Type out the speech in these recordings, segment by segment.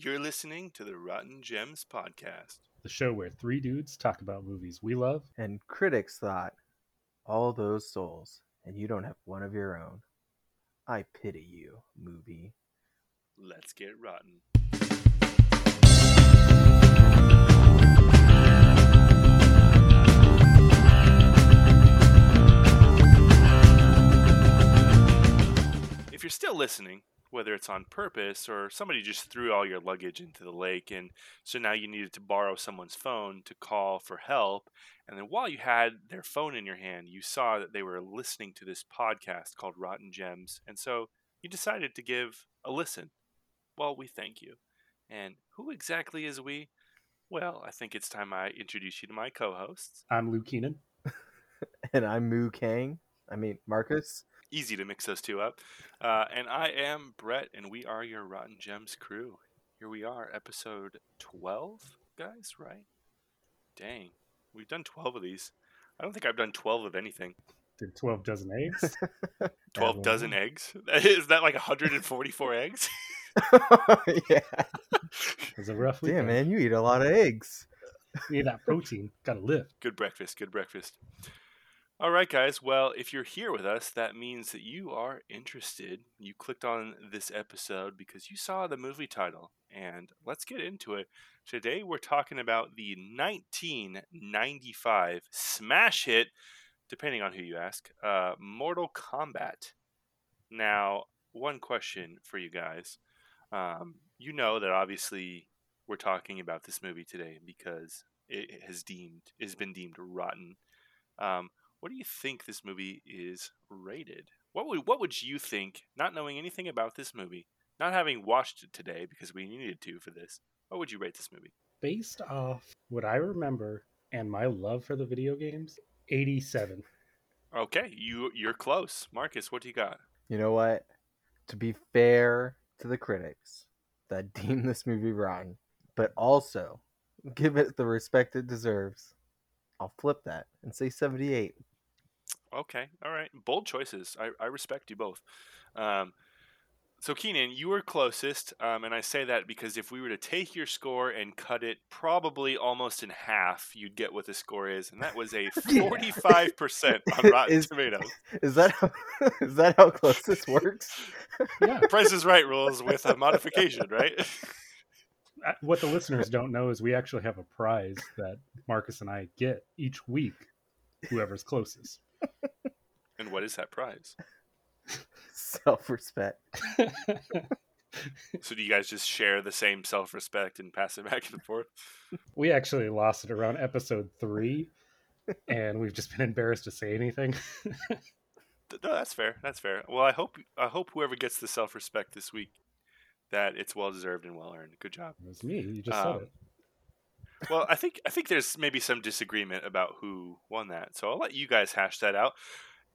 You're listening to the Rotten Gems podcast, the show where three dudes talk about movies we love. And critics thought, all those souls, and you don't have one of your own. I pity you, movie. Let's get rotten. If you're still listening, whether it's on purpose or somebody just threw all your luggage into the lake and so now you needed to borrow someone's phone to call for help and then while you had their phone in your hand you saw that they were listening to this podcast called rotten gems and so you decided to give a listen well we thank you and who exactly is we well i think it's time i introduce you to my co-hosts I'm Lou Keenan. And I'm Moo Kang. I mean, Marcus. Easy to mix those two up. Uh, and I am Brett, and we are your Rotten Gems crew. Here we are, episode 12, guys, right? Dang, we've done 12 of these. I don't think I've done 12 of anything. Did 12 dozen eggs? 12 dozen eggs? Is that like 144 eggs? yeah. Was a rough Damn, man, you eat a lot of eggs. You need that protein. Gotta live. Good breakfast, good breakfast. All right, guys. Well, if you're here with us, that means that you are interested. You clicked on this episode because you saw the movie title. And let's get into it. Today, we're talking about the 1995 smash hit, depending on who you ask, uh, Mortal Kombat. Now, one question for you guys. Um, you know that obviously we're talking about this movie today because it has deemed has been deemed rotten. Um, what do you think this movie is rated? What would what would you think, not knowing anything about this movie, not having watched it today because we needed to for this? What would you rate this movie? Based off what I remember and my love for the video games, 87. Okay, you you're close, Marcus. What do you got? You know what? To be fair to the critics that deem this movie wrong, but also give it the respect it deserves, I'll flip that and say 78. Okay, all right, bold choices. I, I respect you both. Um, so Keenan, you were closest, um, and I say that because if we were to take your score and cut it probably almost in half, you'd get what the score is, and that was a forty-five percent on Rotten Is- Tomatoes. Is that how, is that how close this works? Yeah. Price is Right rules with a modification, right? Uh, what the listeners don't know is we actually have a prize that Marcus and I get each week, whoever's closest. and what is that prize? Self-respect. So do you guys just share the same self-respect and pass it back and forth? we actually lost it around episode three, and we've just been embarrassed to say anything. No, that's fair. That's fair. Well, I hope I hope whoever gets the self-respect this week that it's well deserved and well earned. Good job. it was me. You just Um, said it. Well, I think I think there's maybe some disagreement about who won that, so I'll let you guys hash that out.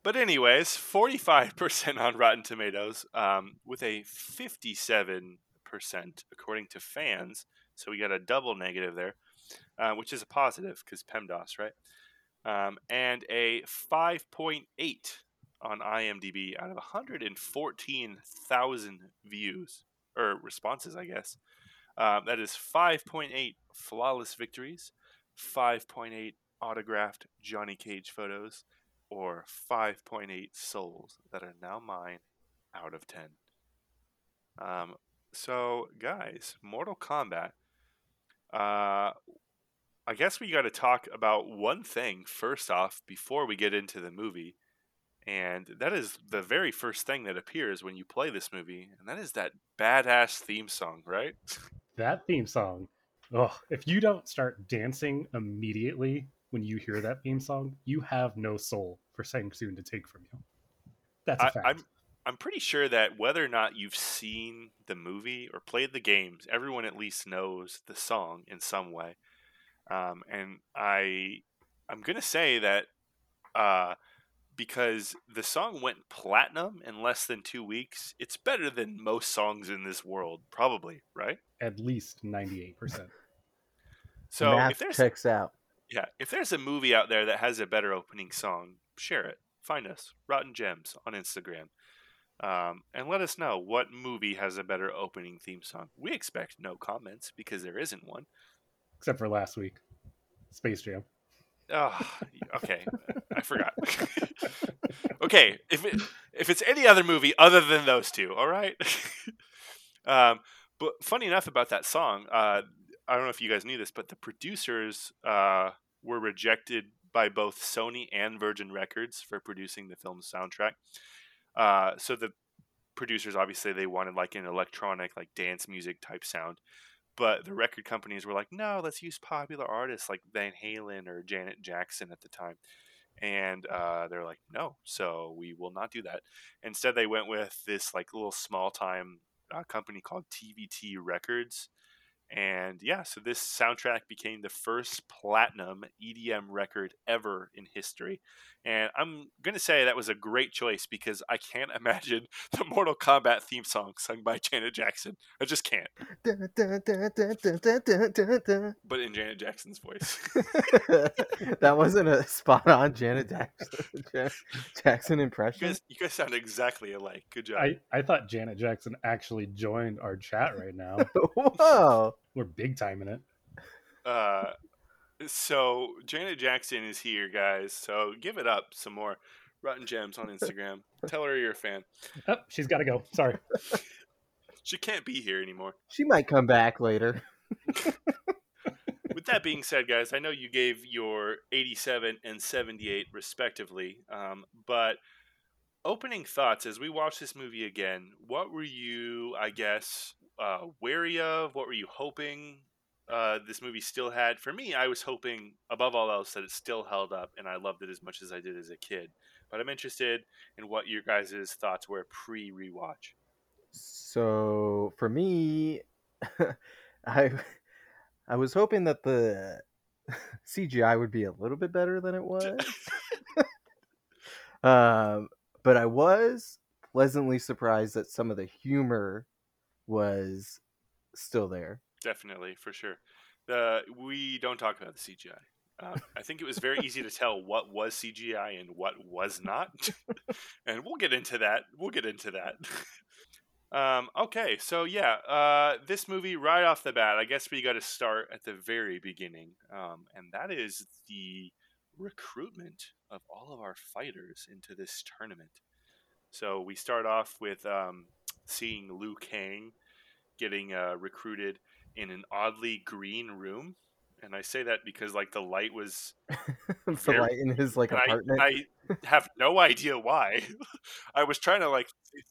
But anyways, 45% on Rotten Tomatoes, um, with a 57% according to fans. So we got a double negative there, uh, which is a positive because PEMDAS, right? Um, and a 5.8 on IMDb out of 114,000 views or responses, I guess. Um, that is 5.8 flawless victories, 5.8 autographed Johnny Cage photos, or 5.8 souls that are now mine out of 10. Um, so, guys, Mortal Kombat. Uh, I guess we got to talk about one thing first off before we get into the movie. And that is the very first thing that appears when you play this movie, and that is that badass theme song, right? That theme song. Oh, if you don't start dancing immediately when you hear that theme song, you have no soul for Shang Tsung to take from you. That's a I, fact. I'm I'm pretty sure that whether or not you've seen the movie or played the games, everyone at least knows the song in some way. Um, and I I'm gonna say that uh, because the song went platinum in less than two weeks, it's better than most songs in this world, probably, right? At least 98%. So Math if there's checks out. Yeah, if there's a movie out there that has a better opening song, share it. Find us, Rotten Gems, on Instagram. Um, and let us know what movie has a better opening theme song. We expect no comments because there isn't one. Except for last week, Space Jam. Oh, okay. I forgot. okay, if it, if it's any other movie other than those two, all right. um, but funny enough about that song, uh, I don't know if you guys knew this, but the producers uh, were rejected by both Sony and Virgin Records for producing the film's soundtrack. Uh, so the producers obviously they wanted like an electronic, like dance music type sound, but the record companies were like, no, let's use popular artists like Van Halen or Janet Jackson at the time. And uh, they're like, no, so we will not do that. Instead, they went with this like little small time uh, company called TVT Records, and yeah, so this soundtrack became the first platinum EDM record ever in history. And I'm going to say that was a great choice because I can't imagine the Mortal Kombat theme song sung by Janet Jackson. I just can't. But in Janet Jackson's voice. that wasn't a spot on Janet Jackson, Janet Jackson you, impression. guys, you guys sound exactly alike. Good job. I, I thought Janet Jackson actually joined our chat right now. Whoa. We're big time in it. Uh, so Janet Jackson is here, guys. So give it up some more. Rotten Gems on Instagram. Tell her you're a fan. Oh, she's got to go. Sorry. She can't be here anymore. She might come back later. With that being said, guys, I know you gave your 87 and 78 respectively, um, but opening thoughts as we watch this movie again, what were you, I guess, uh, wary of? What were you hoping uh, this movie still had? For me, I was hoping, above all else, that it still held up, and I loved it as much as I did as a kid. But I'm interested in what your guys' thoughts were pre rewatch. So for me, I I was hoping that the CGI would be a little bit better than it was. um, but I was pleasantly surprised that some of the humor was still there. Definitely, for sure. The we don't talk about the CGI. Um, I think it was very easy to tell what was CGI and what was not, and we'll get into that. We'll get into that. um, okay, so yeah, uh, this movie right off the bat, I guess we got to start at the very beginning, um, and that is the recruitment of all of our fighters into this tournament. So we start off with um, seeing Liu Kang getting uh, recruited in an oddly green room. And I say that because like the light was the Very- light in his like and I, apartment. I have no idea why. I was trying to like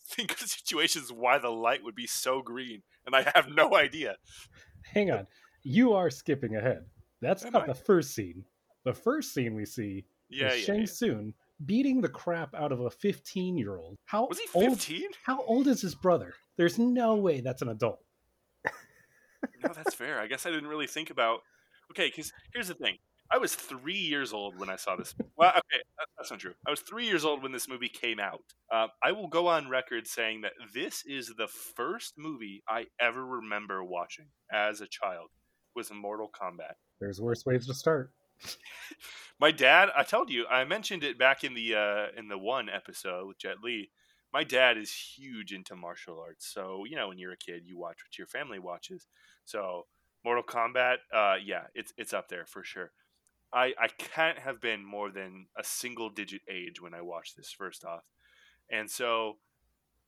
think of situations why the light would be so green, and I have no idea. Hang on. You are skipping ahead. That's Am not I? the first scene. The first scene we see Yeah, is yeah. Shang yeah. Tsung beating the crap out of a 15 year old. How Was he old? How old is his brother? There's no way that's an adult. No, that's fair. I guess I didn't really think about. Okay, because here's the thing. I was three years old when I saw this. Well, okay, that's not true. I was three years old when this movie came out. Uh, I will go on record saying that this is the first movie I ever remember watching as a child. Was Mortal Kombat. There's worse ways to start. My dad, I told you, I mentioned it back in the uh, in the one episode with Jet Li. My dad is huge into martial arts, so you know when you're a kid, you watch what your family watches. So Mortal Kombat, uh, yeah, it's it's up there for sure. I I can't have been more than a single digit age when I watched this first off, and so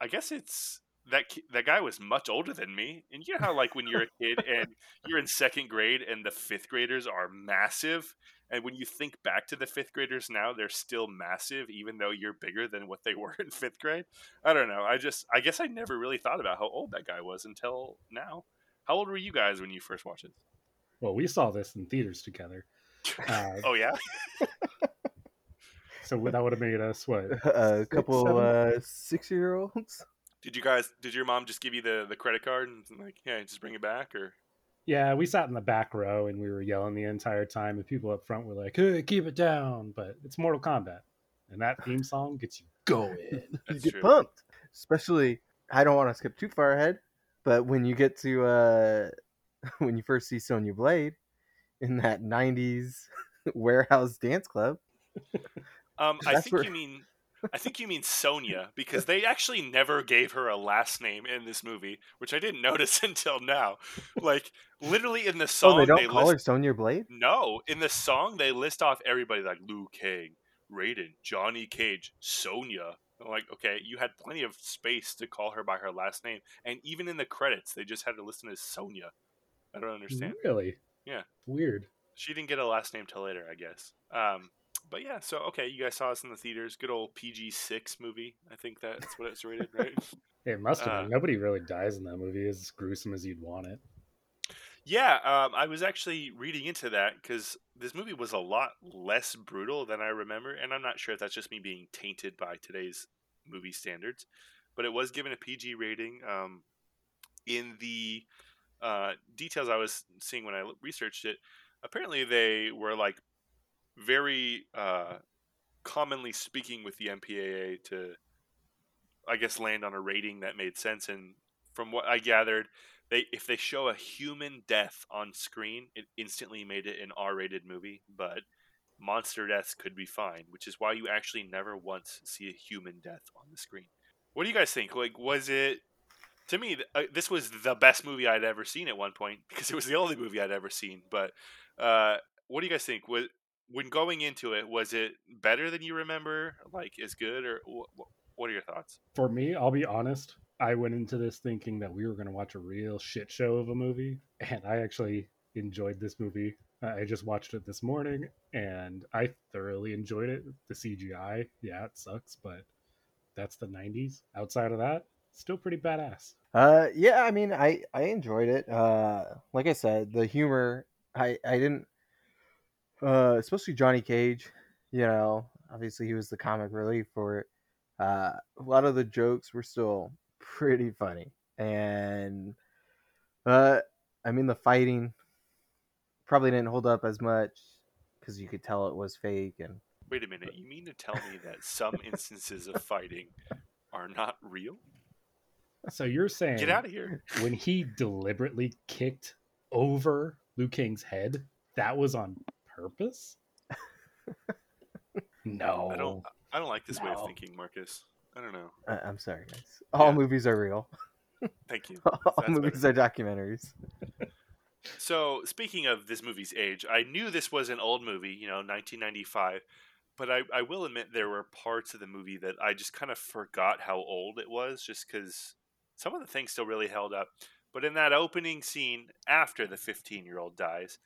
I guess it's that that guy was much older than me. And you know how like when you're a kid and you're in second grade and the fifth graders are massive, and when you think back to the fifth graders now, they're still massive, even though you're bigger than what they were in fifth grade. I don't know. I just, I guess I never really thought about how old that guy was until now. How old were you guys when you first watched it? Well, we saw this in theaters together. Uh, Oh yeah, so that would have made us what? a couple seven? uh, six year olds. Did you guys? Did your mom just give you the the credit card and like, yeah, just bring it back, or Yeah, we sat in the back row and we were yelling the entire time, and people up front were like, "Hey, keep it down!" But it's Mortal Kombat, and that theme song gets you going. you get true. pumped. Especially, I don't want to skip too far ahead, but when you get to uh, when you first see Sonya Blade in that '90s warehouse dance club, Um, I think where- you mean. I think you mean Sonia because they actually never gave her a last name in this movie, which I didn't notice until now. Like literally in the song, oh, they don't they call list her Sonya Blade. no in the song they list off everybody like Liu Kang, Raiden, Johnny Cage, Sonia. I'm like, okay, you had plenty of space to call her by her last name, and even in the credits, they just had to listen as Sonia. I don't understand. Really? Yeah. Weird. She didn't get a last name till later, I guess. Um, but yeah, so okay, you guys saw us in the theaters. Good old PG six movie. I think that's what it's rated, right? It must have Uh, been. Nobody really dies in that movie. As gruesome as you'd want it. yeah, um, I was actually reading into that because this movie was a lot less brutal than I remember, and I'm not sure if that's just me being tainted by today's movie standards, but it was given a PG rating. Um, in the uh, details I was seeing when I researched it, apparently they were like very uh, commonly speaking with the MPAA to, I guess, land on a rating that made sense. And from what I gathered, they if they show a human death on screen, it instantly made it an R-rated movie. But monster deaths could be fine, which is why you actually never once see a human death on the screen. What do you guys think? Like, was it? To me, uh, this was the best movie I'd ever seen at one point because it was the only movie I'd ever seen. But uh, what do you guys think? Was when going into it, was it better than you remember? Like, is good, or wh- wh- what are your thoughts? For me, I'll be honest. I went into this thinking that we were going to watch a real shit show of a movie, and I actually enjoyed this movie. I just watched it this morning, and I thoroughly enjoyed it. The CGI, yeah, it sucks, but that's the '90s. Outside of that, still pretty badass. Uh, yeah, I mean, I I enjoyed it. Uh, like I said, the humor, I I didn't. Uh, especially Johnny Cage, you know, obviously he was the comic relief for it. Uh, a lot of the jokes were still pretty funny, and uh, I mean the fighting probably didn't hold up as much because you could tell it was fake and Wait a minute. You mean to tell me that some instances of fighting are not real? So you're saying Get out of here. when he deliberately kicked over Liu Kang's head, that was on purpose? no. I don't. I don't like this way of thinking, Marcus. I don't know. I, I'm sorry, guys. All Yeah. movies are real. Thank you. All That's movies are documentaries. So, speaking of this movie's age, I knew this was an old movie, you know, 1995, but I, I will admit there were parts of the movie that I just kind of forgot how old it was, just because some of the things still really held up. But in that opening scene after the 15 year old dies,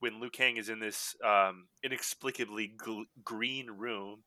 when Liu Kang is in this um, inexplicably gl- green room,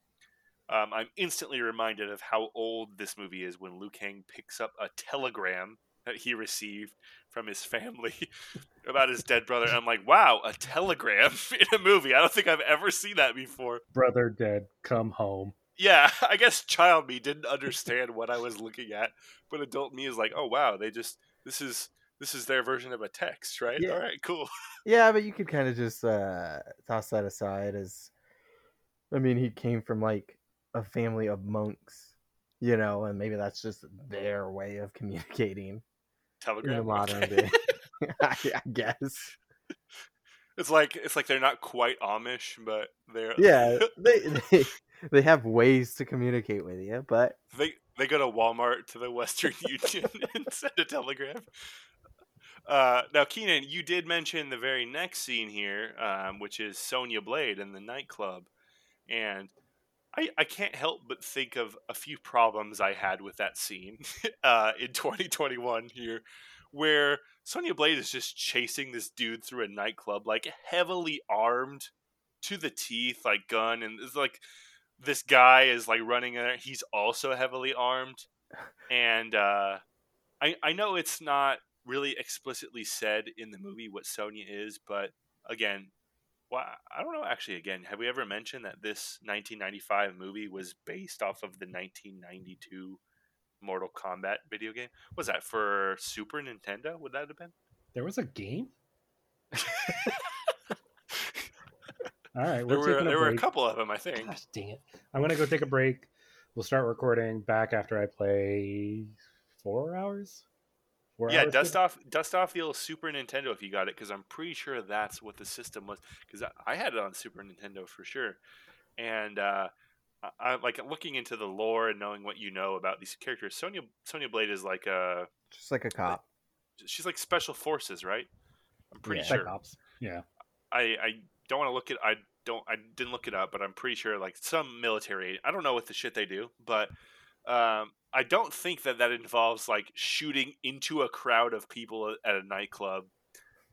um, I'm instantly reminded of how old this movie is when Liu Kang picks up a telegram that he received from his family about his dead brother. And I'm like, wow, a telegram in a movie. I don't think I've ever seen that before. Brother dead, come home. Yeah, I guess child me didn't understand what I was looking at, but adult me is like, oh wow, they just this is this is their version of a text, right? Yeah. All right, cool. Yeah, but you could kind of just uh, toss that aside as, I mean, he came from like a family of monks, you know, and maybe that's just their way of communicating Telegram, in the modern okay. day. I, I guess. It's like it's like they're not quite Amish, but they're Yeah, they, they they have ways to communicate with you, but they they go to Walmart to the Western Union and send a telegram. Uh, now, Keenan, you did mention the very next scene here, um, which is Sonya Blade in the nightclub, and I, I can't help but think of a few problems I had with that scene uh, in 2021 here, where Sonya Blade is just chasing this dude through a nightclub, like heavily armed to the teeth, like gun, and it's like this guy is like running in there. He's also heavily armed, and uh, I I know it's not really explicitly said in the movie what Sonya is, but again, well, I don't know. Actually, again, have we ever mentioned that this 1995 movie was based off of the 1992 Mortal Kombat video game? Was that for Super Nintendo? Would that have been? There was a game? All right, There we're were taking a there were a couple of them, I think. Gosh dang it. I'm gonna go take a break. We'll start recording back after I play four hours. Four Yeah, hours dust good? off dust off the old Super Nintendo if you got it, because I'm pretty sure that's what the system was. Because I, I had it on Super Nintendo for sure, and uh, I, I like looking into the lore and knowing what you know about these characters. Sonya Sonya Blade is like a Just like a cop. she's like special forces, right? I'm pretty Yeah. sure. Psychops. Yeah. I I don't want to look it. I don't. I didn't look it up, but I'm pretty sure like some military. I don't know what the shit they do, but um, I don't think that that involves like shooting into a crowd of people at a nightclub.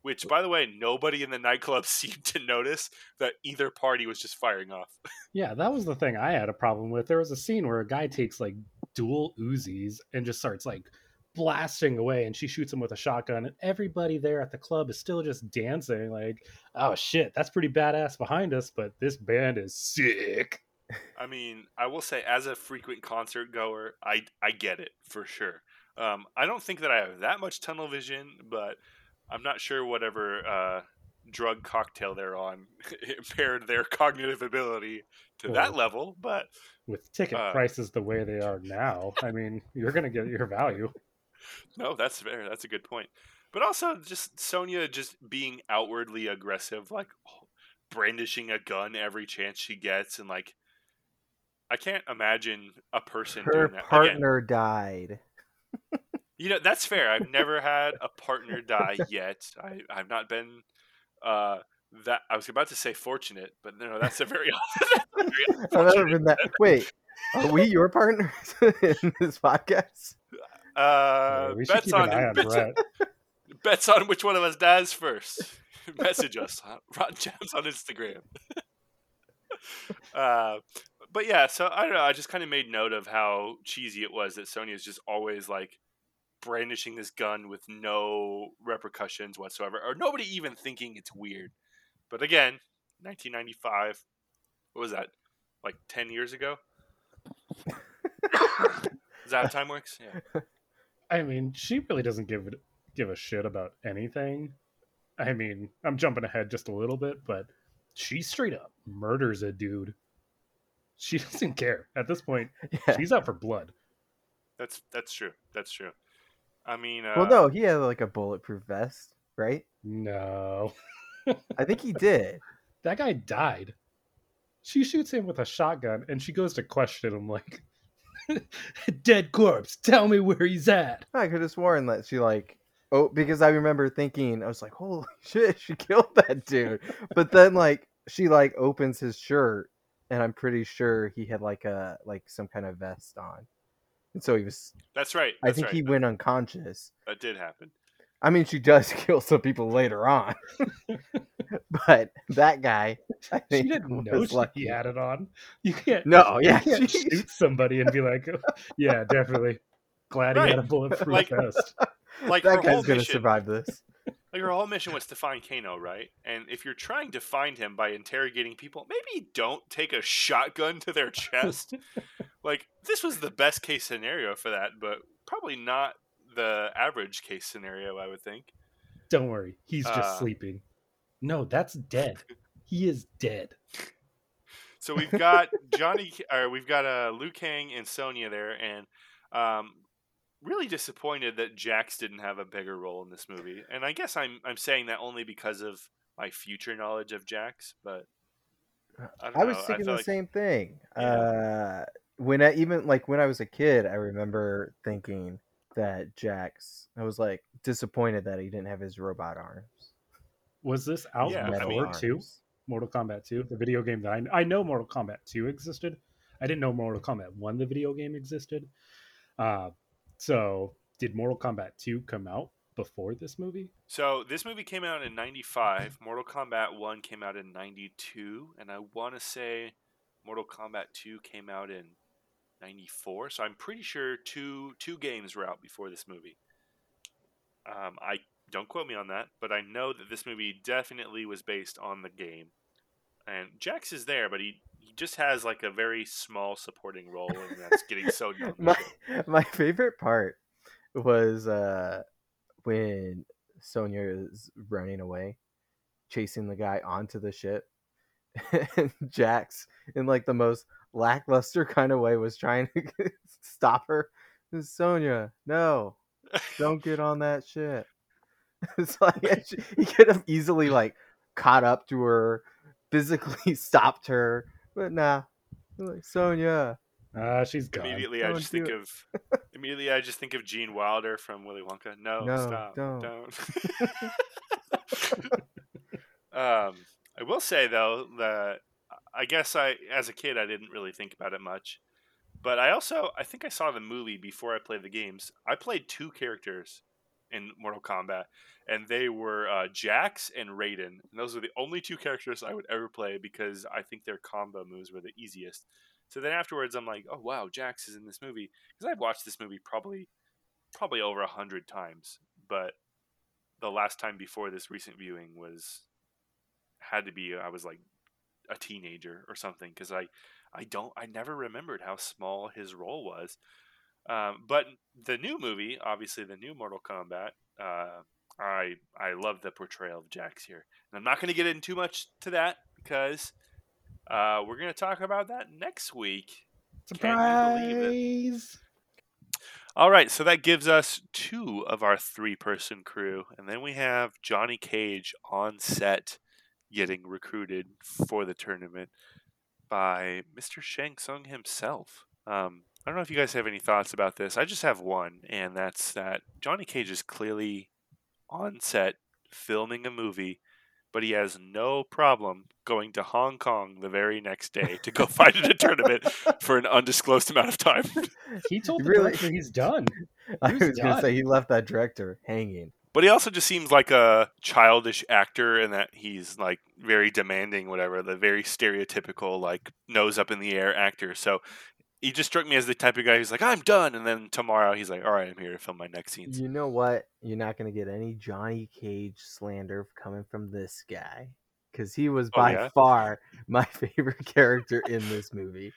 Which, by the way, nobody in the nightclub seemed to notice that either party was just firing off. Yeah, that was the thing I had a problem with. There was a scene where a guy takes like dual Uzis and just starts like blasting away, and she shoots him with a shotgun, and everybody there at the club is still just dancing. Like, oh shit, that's pretty badass behind us, but this band is sick. I mean, I will say, as a frequent concert goer, I I get it for sure. Um, I don't think that I have that much tunnel vision, but I'm not sure whatever uh, drug cocktail they're on impaired their cognitive ability to that level. But With ticket Uh, prices the way they are now, I mean, you're gonna get your value. no, that's fair. That's a good point. But also, just Sonia just being outwardly aggressive, like brandishing a gun every chance she gets, and like I can't imagine a person Her doing that. Again, partner died. You know, that's fair. I've never had a partner die yet. I, I've not been uh that I was about to say fortunate, but no, that's a very, that's a very I've never been that. Wait, are we your partners in this podcast? Uh, Yeah, we bets on, on bets, Brett. bets on which one of us dies first. Message us, huh? Rotten Gems on Instagram. uh, but yeah, so I don't know. I just kind of made note of how cheesy it was that Sony is just always like brandishing this gun with no repercussions whatsoever, or nobody even thinking it's weird. But again, 1995. What was that? Like 10 years ago? Is that how time works? Yeah. I mean, she really doesn't give give a shit about anything. I mean, I'm jumping ahead just a little bit, but she straight up murders a dude. She doesn't care at this point. Yeah. She's out for blood. That's that's true. That's true. I mean, uh, Well, no, he had like a bulletproof vest, right? No, I think he did. that guy died. She shoots him with a shotgun, and she goes to question him like, "Dead corpse, tell me where he's at." I could have sworn that she like oh because I remember thinking I was like holy shit she killed that dude, but then like she like opens his shirt and I'm pretty sure he had like a like some kind of vest on, and so he was. that's right. I think right. he went unconscious. That did happen. I mean, she does kill some people later on, but that guy, I She didn't know was she, lucky. he had it on. You can't. No, yeah, you can't jeez. shoot somebody and be like, "Yeah, definitely." Glad he had a bulletproof Like- vest. Like that guy's gonna mission- survive this. Like her whole mission was to find Kano, right? And if you're trying to find him by interrogating people, maybe don't take a shotgun to their chest. like this was the best case scenario for that, but probably not the average case scenario. I would think. Don't worry, he's just Uh, sleeping. No, that's dead. He is dead. So we've got Johnny, or we've got uh, Liu Kang and Sonya there, and um, really disappointed that Jax didn't have a bigger role in this movie. And I guess I'm I'm saying that only because of my future knowledge of Jax, but I, don't I was know. thinking feel the like- same thing. Yeah. Uh, when I even like when I was a kid, I remember thinking that Jax. I was like disappointed that he didn't have his robot arms. Was this out Yeah, metal before mean- two? Mortal Kombat 2, the video game that I, I know Mortal Kombat 2 existed. I didn't know Mortal Kombat 1, the video game existed. Uh, so, did Mortal Kombat 2 come out before this movie? So this movie came out in '95. Mortal Kombat One came out in '92, and I want to say Mortal Kombat Two came out in '94. So I'm pretty sure two two games were out before this movie. Um, I don't quote me on that, but I know that this movie definitely was based on the game. And Jax is there, but he, he just has like a very small supporting role, and that's getting so young. my my favorite part was uh when Sonya is running away, chasing the guy onto the ship, and Jax, in like the most lackluster kind of way, was trying to stop her. Sonya, no, don't get on that ship. It's like he could have easily like caught up to her, physically stopped her, but nah, Like, Sonia. Ah, she's gone. Immediately, I Don't just think it. of immediately I just think of Gene Wilder from Willy Wonka. No, No, stop, don't. um, I will say though that I guess I, as a kid, I didn't really think about it much, but I also I think I saw the movie before I played the games. I played two characters in Mortal Kombat, and they were uh, Jax and Raiden. And those are the only two characters I would ever play because I think their combo moves were the easiest. So then afterwards, I'm like, oh wow, Jax is in this movie because I've watched this movie probably probably over a hundred times, but the last time before this recent viewing was had to be I was like a teenager or something because I I don't I never remembered how small his role was. Um, but the new movie, obviously the new Mortal Kombat, uh, I I love the portrayal of Jax here, and I'm not going to get into too much to that because uh, we're going to talk about that next week. Can you believe it? Surprise! All right, so that gives us two of our three person crew. And then we have Johnny Cage on set getting recruited for the tournament by Mr. Shang Tsung himself. Um, I don't know if you guys have any thoughts about this. I just have one, and that's that Johnny Cage is clearly on set filming a movie, but he has no problem going to Hong Kong the very next day to go fight in a tournament for an undisclosed amount of time. He told the Really? director he's done. I He was was gonna say he left that director hanging. But he also just seems like a childish actor in that he's like very demanding, whatever, the very stereotypical, like nose up in the air actor. So he just struck me as the type of guy who's like, I'm done. And then tomorrow he's like, all right, I'm here to film my next scenes. You know what? You're not gonna get any Johnny Cage slander coming from this guy because he was Oh, by yeah? far my favorite character in this movie.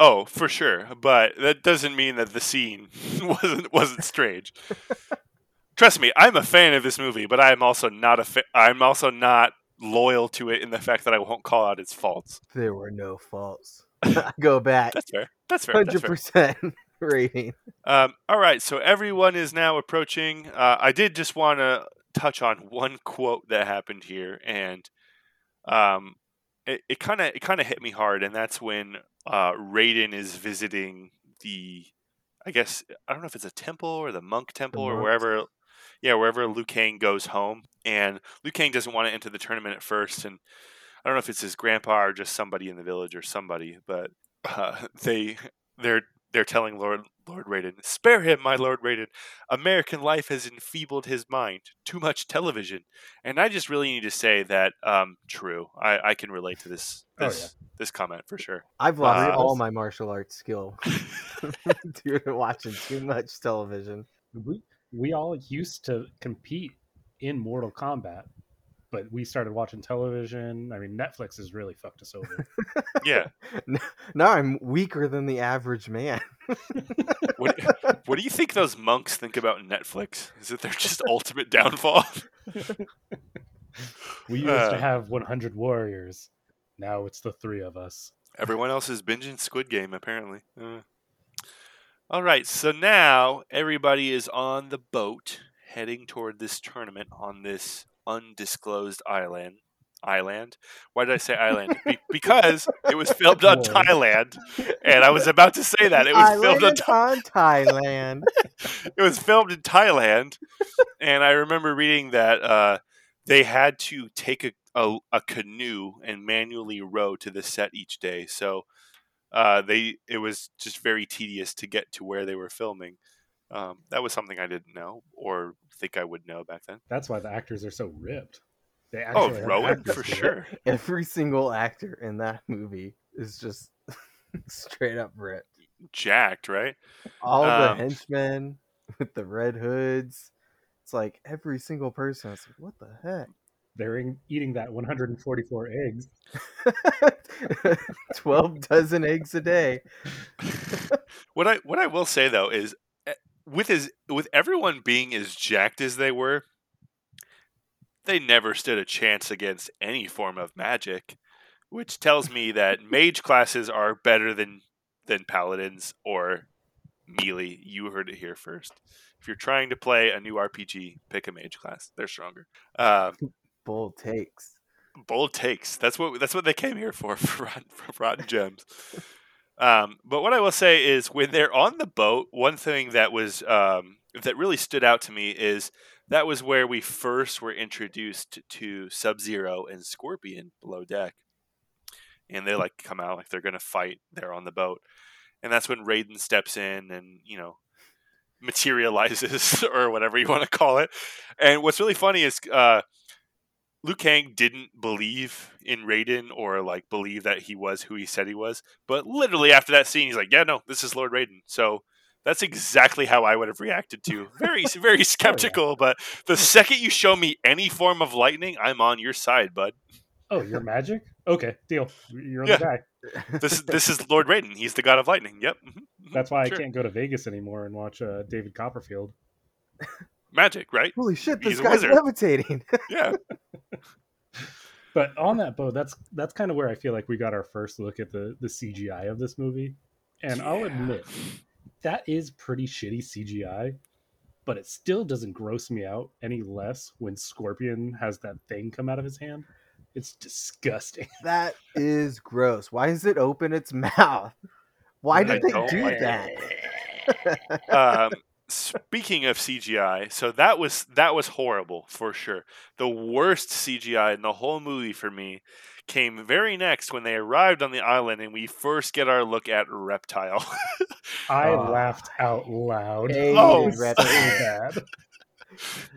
Oh, for sure. But that doesn't mean that the scene wasn't wasn't strange. Trust me, I'm a fan of this movie, but I'm also not a fa- I'm also not loyal to it in the fact that I won't call out its faults. There were no faults. Go back. That's fair. That's fair. Hundred percent rating. Um, all right, so everyone is now approaching. Uh, I did just want to touch on one quote that happened here, and um, it kind of it kind of hit me hard, and that's when uh, Raiden is visiting the, I guess I don't know if it's a temple or the monk temple or monks. wherever, yeah, wherever Liu Kang goes home, and Liu Kang doesn't want to enter the tournament at first, and I don't know if it's his grandpa or just somebody in the village or somebody, but uh, they they're they're telling Lord Lord Raiden, spare him, my Lord Raiden. American life has enfeebled his mind. Too much television, and I just really need to say that um, true. I, I can relate to this Oh, this this comment for sure. I've lost Uh, all my martial arts skill due to watching too much television. We we all used to compete in Mortal Kombat, but we started watching television. I mean, Netflix has really fucked us over. Yeah. Now I'm weaker than the average man. What, what do you think those monks think about Netflix? Is it their just ultimate downfall? We used Uh. to have 100 warriors. Now it's the three of us. Everyone else is binging Squid Game, apparently. Uh. All right, so now everybody is on the boat heading toward this tournament on this undisclosed island. Island? Why did I say island? Be- because it was filmed on Thailand, and I was about to say that it was I filmed on landed on Thailand. it was filmed in Thailand, and I remember reading that uh, they had to take a, a, a canoe and manually row to the set each day. So uh, they it was just very tedious to get to where they were filming. Um, that was something I didn't know or think I would know back then. That's why the actors are so ripped. They Oh, actually have rowing for sure. Every single actor in that movie is just straight up ripped. Jacked, right? All the Um, henchmen with the red hoods. It's like every single person. I like, what the heck? They're in, eating that 144 eggs. 12 dozen eggs a day. What I what I will say though is with as with everyone being as jacked as they were, they never stood a chance against any form of magic, which tells me that mage classes are better than than paladins or melee. You heard it here first. If you're trying to play a new RPG, pick a mage class. They're stronger. Um, Bold takes. bold takes. That's what that's what they came here for for rotten, for rotten gems. Um, but what I will say is, when they're on the boat, one thing that was um, that really stood out to me is that was where we first were introduced to Sub Zero and Scorpion below deck, and they like come out like they're gonna fight. They're on the boat, and that's when Raiden steps in and you know materializes or whatever you want to call it. And what's really funny is uh, Liu Kang didn't believe in Raiden or like believe that he was who he said he was. But literally after that scene, he's like, "Yeah, no, this is Lord Raiden." So that's exactly how I would have reacted to. Very, very skeptical. But the second you show me any form of lightning, I'm on your side, bud. Oh, you're magic? Okay, deal. You're Yeah. the guy. This this is Lord Raiden. He's the god of lightning. Yep. mhm, mhm, That's why sure. I can't go to Vegas anymore and watch uh, David Copperfield. Magic, right? Holy shit, this He's guy's wizard. levitating. Yeah. But on that boat, that's that's kind of where I feel like we got our first look at the the CGI of this movie. And I'll admit, that is pretty shitty CGI, but it still doesn't gross me out any less when Scorpion has that thing come out of his hand. It's disgusting. that is gross. Why does it open its mouth? Why I did they don't do like that? um, speaking of CGI, so that was that was horrible for sure. The worst CGI in the whole movie for me came very next when they arrived on the island and we first get our look at Reptile. I Ah. laughed out loud. Oh, so Reptile. bad.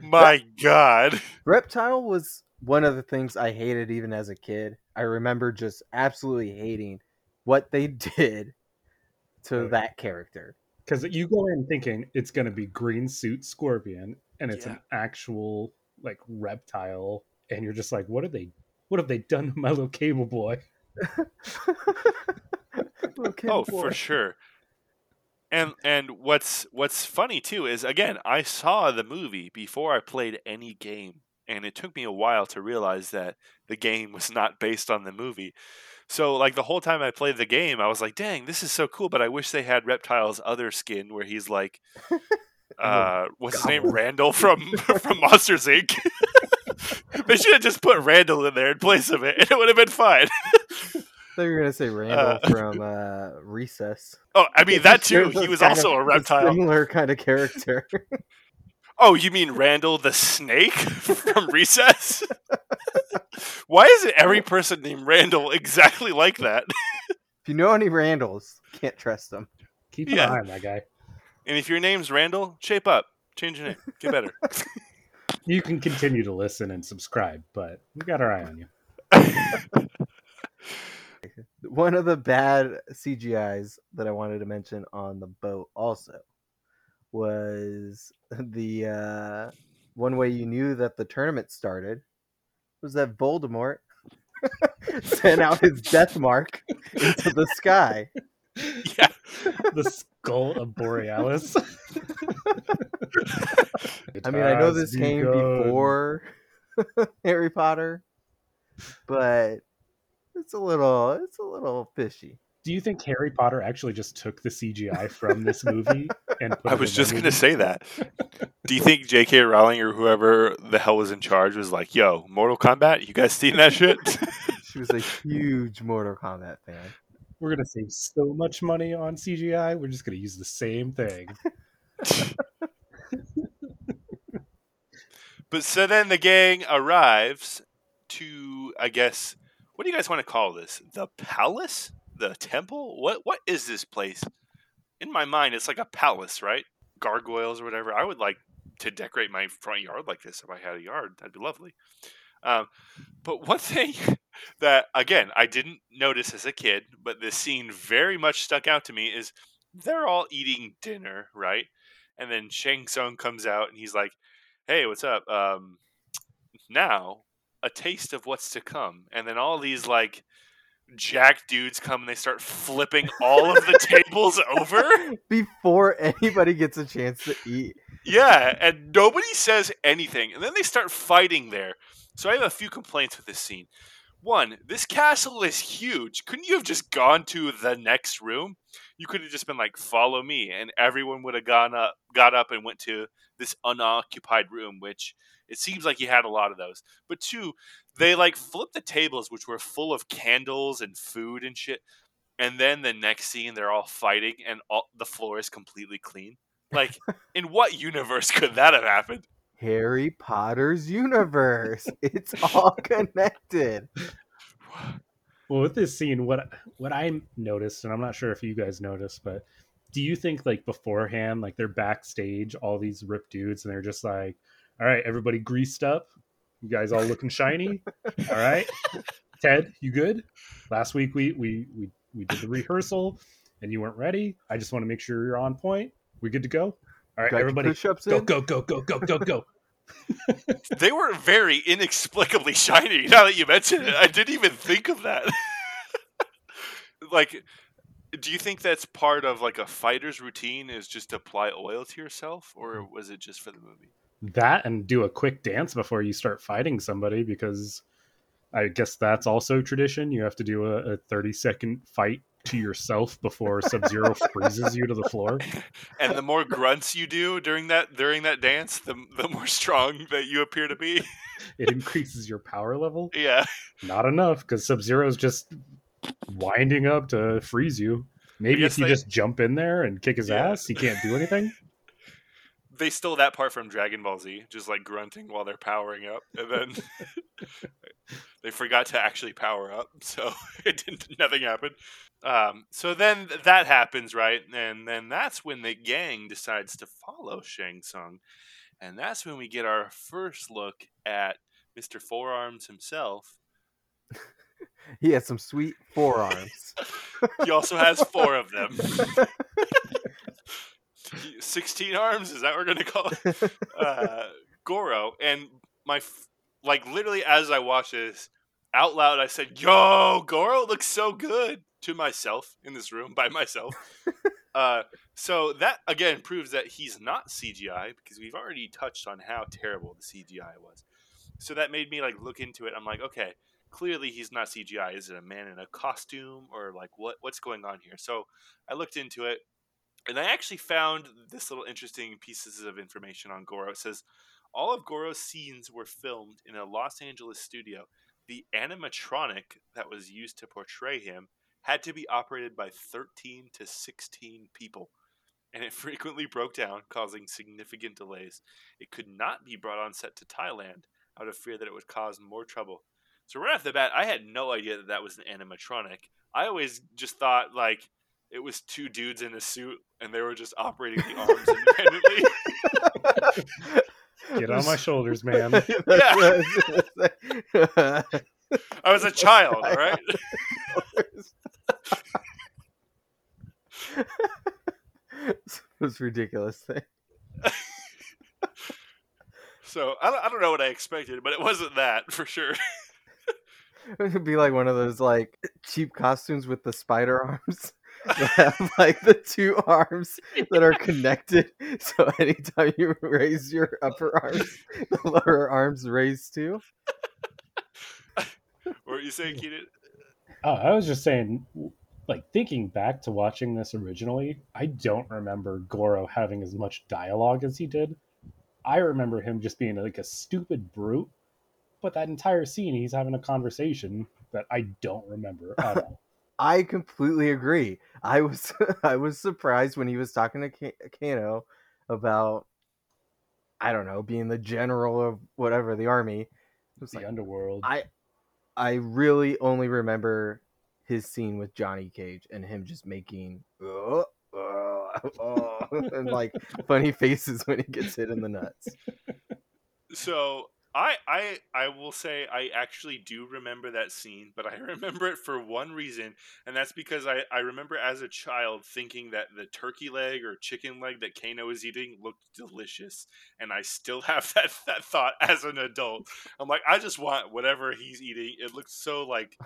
My God. Reptile was one of the things I hated even as a kid. I remember just absolutely hating what they did to Oh, that character. Because you go in thinking it's going to be green suit Scorpion, and it's Yeah. an actual like reptile, and you're just like, what have they, what have they done to my little cable boy? Okay, oh, boy. for sure. And and what's what's funny too is again I saw the movie before I played any game, and it took me a while to realize that the game was not based on the movie. So like the whole time I played the game, I was like, "Dang, this is so cool!" But I wish they had Reptile's other skin, where he's like, uh, what's his name. Randall from from Monsters Inc. they should have just put Randall in there in place of it, and it would have been fine. You were gonna say Randall Uh, from uh, Recess. Oh, I mean that too. He was also of- a reptile. similar kind of character. Oh, you mean Randall the Snake from Recess? Why is it every person named Randall exactly like that? if you know any Randalls, can't trust them. Keep an Yeah. eye on that guy. And if your name's Randall, shape up. Change your name. Get better. You can continue to listen and subscribe, but we got our eye on you. One of the bad CGIs that I wanted to mention on the boat also was the uh, one way you knew that the tournament started was that Voldemort sent out his death mark into the sky. yeah. the skull of Borealis. I mean, I know this came before Harry Potter, but it's a little it's a little fishy. Do you think Harry Potter actually just took the CGI from this movie and put I it was in just going to say that. Do you think J.K. Rowling or whoever the hell was in charge was like, yo, Mortal Kombat? You guys seen that shit? She was a huge Mortal Kombat fan. We're gonna save so much money on CGI. We're just gonna use the same thing. But so then the gang arrives to, I guess, what do you guys want to call this? The palace? The temple? What? What is this place? In my mind, it's like a palace, right? Gargoyles or whatever. I would like to decorate my front yard like this if I had a yard. That'd be lovely. Um, but one thing that, again, I didn't notice as a kid, but this scene very much stuck out to me is they're all eating dinner, right? And then Shang Tsung comes out and he's like, hey, what's up? Um, now, a taste of what's to come. And then all these like jack dudes come and they start flipping all of the tables over. Before anybody gets a chance to eat. Yeah, and nobody says anything. And then they start fighting there. So I have a few complaints with this scene. One, this castle is huge. Couldn't you have just gone to the next room? you could have just been like, "Follow me," and everyone would have gone up, got up, and went to this unoccupied room, which it seems like he had a lot of those. But two, they like flipped the tables, which were full of candles and food and shit. And then the next scene, they're all fighting, and all the floor is completely clean. Like, in what universe could that have happened? Harry Potter's universe. It's all connected. Well, with this scene, what what I noticed, and I'm not sure if you guys noticed, but do you think like beforehand, like they're backstage, all these ripped dudes, and they're just like, "All right, everybody greased up, you guys all looking shiny, all right." Ted, you good? Last week we we we we did the rehearsal, and you weren't ready. I just want to make sure you're on point. We good to go? All right, Got everybody, go in? go go go go go go. They were very inexplicably shiny. Now that you mention it, I didn't even think of that. like, do you think that's part of like a fighter's routine? Is just to apply oil to yourself, or was it just for the movie? That and do a quick dance before you start fighting somebody because I guess that's also tradition. You have to do a, a 30 second fight to yourself before Sub Zero freezes you to the floor. And the more grunts you do during that during that dance, the the more strong that you appear to be. It increases your power level. yeah. Not enough because Sub Zero is just winding up to freeze you. Maybe if you they- just jump in there and kick his Yeah. ass, he can't do anything. They stole that part from Dragon Ball Z, just like grunting while they're powering up, and then they forgot to actually power up, so it didn't. Nothing happened. Um, so then that happens, right? And then that's when the gang decides to follow Shang Tsung, and that's when we get our first look at Mister Forearms himself. He has some sweet forearms. He also has four of them. 16 arms? Is that what we're gonna call it? Uh, goro. And my f- like literally as i watched this out loud i said yo goro looks so good to myself in this room by myself. Uh, so that again proves that he's not cgi because we've already touched on how terrible the cgi was. So that made me like look into it. I'm like okay clearly he's not cgi is it a man in a costume or like what what's going on here? So i looked into it and I actually found this little interesting pieces of information on Goro. It says all of Goro's scenes were filmed in a Los Angeles studio. The animatronic that was used to portray him had to be operated by 13 to 16 people, and it frequently broke down, causing significant delays. It could not be brought on set to Thailand out of fear that it would cause more trouble. So right off the bat, I had no idea that that was an animatronic. I always just thought like it was two dudes in a suit and they were just operating the arms independently. Get on my shoulders, man. yeah. I was a child, all right? Those ridiculous thing. So I don't, I don't know what I expected, but it wasn't that for sure. It would be like one of those like cheap costumes with the spider arms. That have like the two arms that are connected. So anytime you raise your upper arms, the lower arms raise too. What were you saying, Keenan? Oh, I was just saying, like thinking back to watching this originally, I don't remember Goro having as much dialogue as he did. I remember him just being like a stupid brute, but that entire scene, he's having a conversation that I don't remember at all. I completely agree. I was I was surprised when he was talking to Kano about I don't know being the general of whatever the army. It was the like, underworld. I I really only remember his scene with Johnny Cage and him just making uh, uh, uh, and like funny faces when he gets hit in the nuts. So I I I will say I actually do remember that scene, but I remember it for one reason, and that's because I, I remember as a child thinking that the turkey leg or chicken leg that Kano was eating looked delicious. And I still have that, that thought as an adult. I'm like, I just want whatever he's eating. It looks so like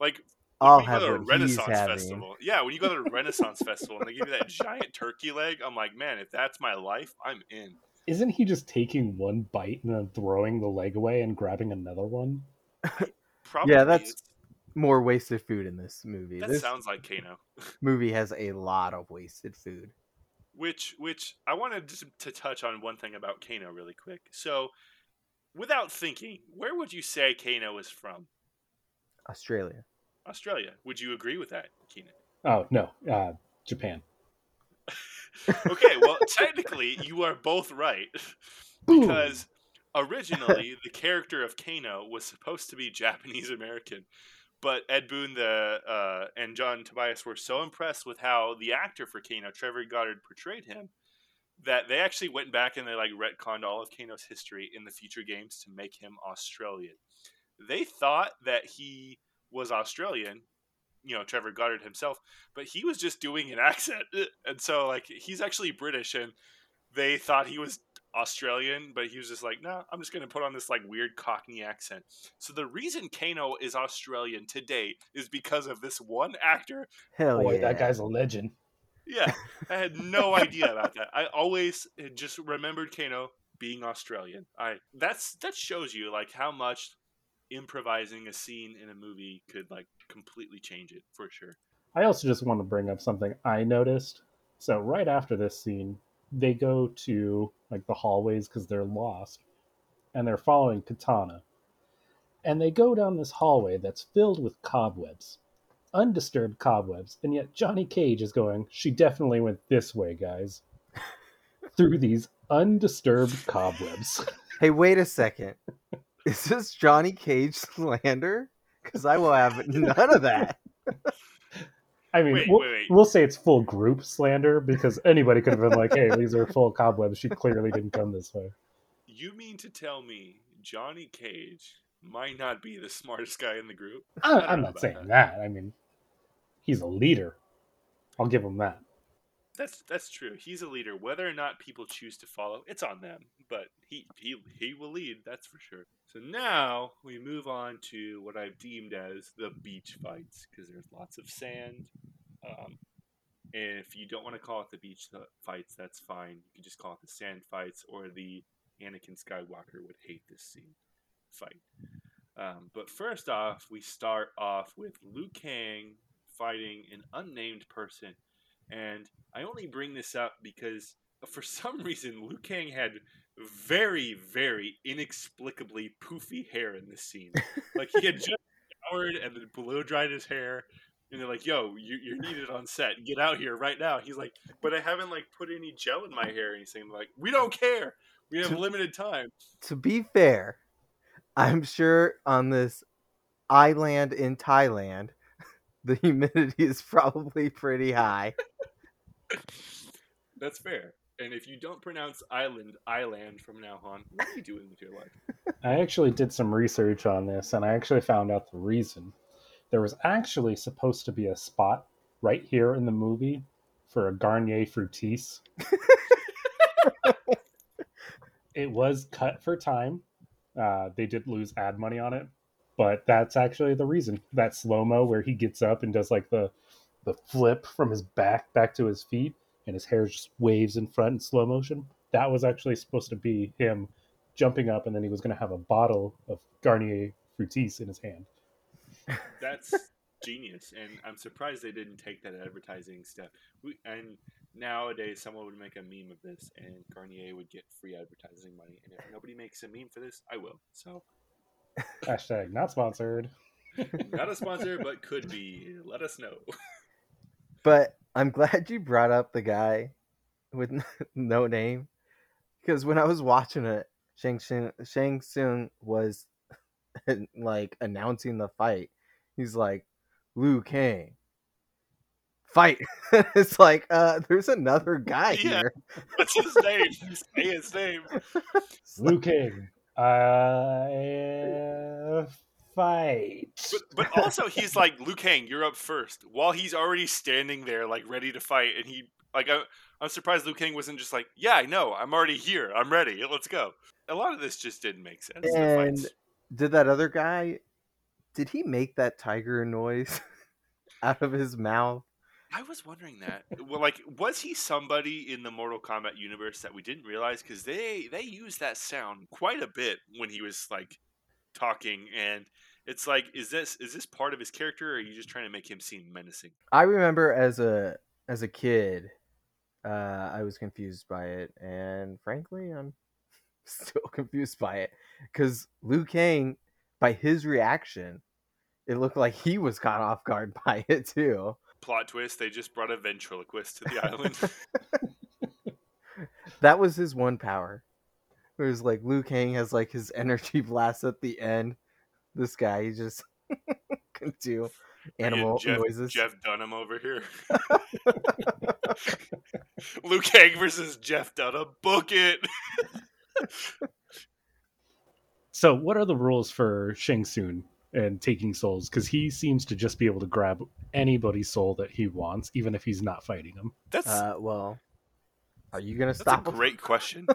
like I'll when you have go to a Renaissance festival. Yeah, when you go to a Renaissance festival and they give you that giant turkey leg, I'm like, man, if that's my life, I'm in. Isn't he just taking one bite and then throwing the leg away and grabbing another one? Probably that's- it's- more wasted food in this movie. That this sounds like Kano. movie has a lot of wasted food. Which, which I wanted to, to touch on one thing about Kano really quick. So, without thinking, where would you say Kano is from? Australia. Australia. Would you agree with that, Keenan? Oh no, uh, Japan. Okay, well, technically, you are both right because originally the character of Kano was supposed to be Japanese American, but Ed Boon the uh, and John Tobias were so impressed with how the actor for Kano, Trevor Goddard, portrayed him that they actually went back and they like retconned all of Kano's history in the future games to make him Australian. They thought that he was Australian, you know, Trevor Goddard himself, but he was just doing an accent. And so like he's actually British and they thought he was Australian, but he was just like, no, I'm just going to put on this like weird Cockney accent. So the reason Kano is Australian today is because of this one actor. Hell Boy, yeah. that guy's a legend. Yeah, I had no idea about that. I always just remembered Kano being Australian. I that's that shows you like how much improvising a scene in a movie could like completely change it for sure. I also just want to bring up something I noticed. So right after this scene, they go to like the hallways because they're lost, and they're following Katana, and they go down this hallway that's filled with cobwebs, undisturbed cobwebs, and yet Johnny Cage is going. She definitely went this way, guys, through these undisturbed cobwebs. Hey, wait a second. Is this Johnny Cage slander? Because I will have none of that. I mean, Wait, we'll, wait, wait. we'll say it's full group slander because anybody could have been like, "Hey, these are full cobwebs. She clearly didn't come this way." You mean to tell me Johnny Cage might not be the smartest guy in the group? I, don't I'm not about saying that. I mean, he's a leader. I'll give him that. That's that's true. He's a leader. Whether or not people choose to follow, it's on them. But he he he will lead. That's for sure. So now we move on to what I've deemed as the beach fights because there's lots of sand. Um, if you don't want to call it the beach fights, that's fine. You can just call it the sand fights, or the Anakin Skywalker would hate this scene fight. Um, but first off, we start off with Liu Kang fighting an unnamed person. And I only bring this up because for some reason Liu Kang had very, very inexplicably poofy hair in this scene. Like he had just showered and then blow dried his hair. And they're like, "Yo, you, you're needed on set. Get out here right now." He's like, "But I haven't like put any gel in my hair." And he's saying like, "We don't care. We have limited time." To be fair, I'm sure on this island in Thailand, the humidity is probably pretty high. That's fair. And if you don't pronounce island island from now on, what are you doing with your life? I actually did some research on this, and I actually found out the reason. There was actually supposed to be a spot right here in the movie for a Garnier Fructis. it was cut for time. Uh, they did lose ad money on it, but that's actually the reason. That slow mo where he gets up and does like the the flip from his back back to his feet, and his hair just waves in front in slow motion. That was actually supposed to be him jumping up, and then he was going to have a bottle of Garnier Fructis in his hand. That's genius, and I'm surprised they didn't take that advertising step. We, and nowadays, someone would make a meme of this, and Garnier would get free advertising money. And if nobody makes a meme for this, I will. So, Hashtag not sponsored. not a sponsor, but could be. Let us know. But I'm glad you brought up the guy with no name because when I was watching it, Shang Tsung, Shang Tsung was like announcing the fight. He's like, Liu Kang, fight. it's like, uh, there's another guy Yeah. here. What's his name? Say his name. Liu King. Uh, fight. But, but also, he's like, Liu Kang, you're up first. While he's already standing there, like, ready to fight. And he, like, I, I'm surprised Liu Kang wasn't just like, yeah, I know. I'm already here. I'm ready. Let's go. A lot of this just didn't make sense. And did that other guy? Did he make that tiger noise out of his mouth? I was wondering that. Well, like, was he somebody in the Mortal Kombat universe that we didn't realize? Because they they used that sound quite a bit when he was like talking, and It's like, is this is this part of his character, or are you just trying to make him seem menacing? I remember as a as a kid, uh, I was confused by it, and frankly, I'm still confused by it because Liu Kang, by his reaction, it looked like he was caught off guard by it too. Plot twist: They just brought a ventriloquist to the island. That was his one power. Whereas like Liu Kang has like his energy blast at the end. This guy he just can do animal Jeff, noises. Jeff Dunham over here. Liu Kang versus Jeff Dunham. Book it. So, what are the rules for Shang Tsung and taking souls? Because he seems to just be able to grab anybody's soul that he wants, even if he's not fighting them. That's Uh, well, are you gonna that's a stop? him? great question.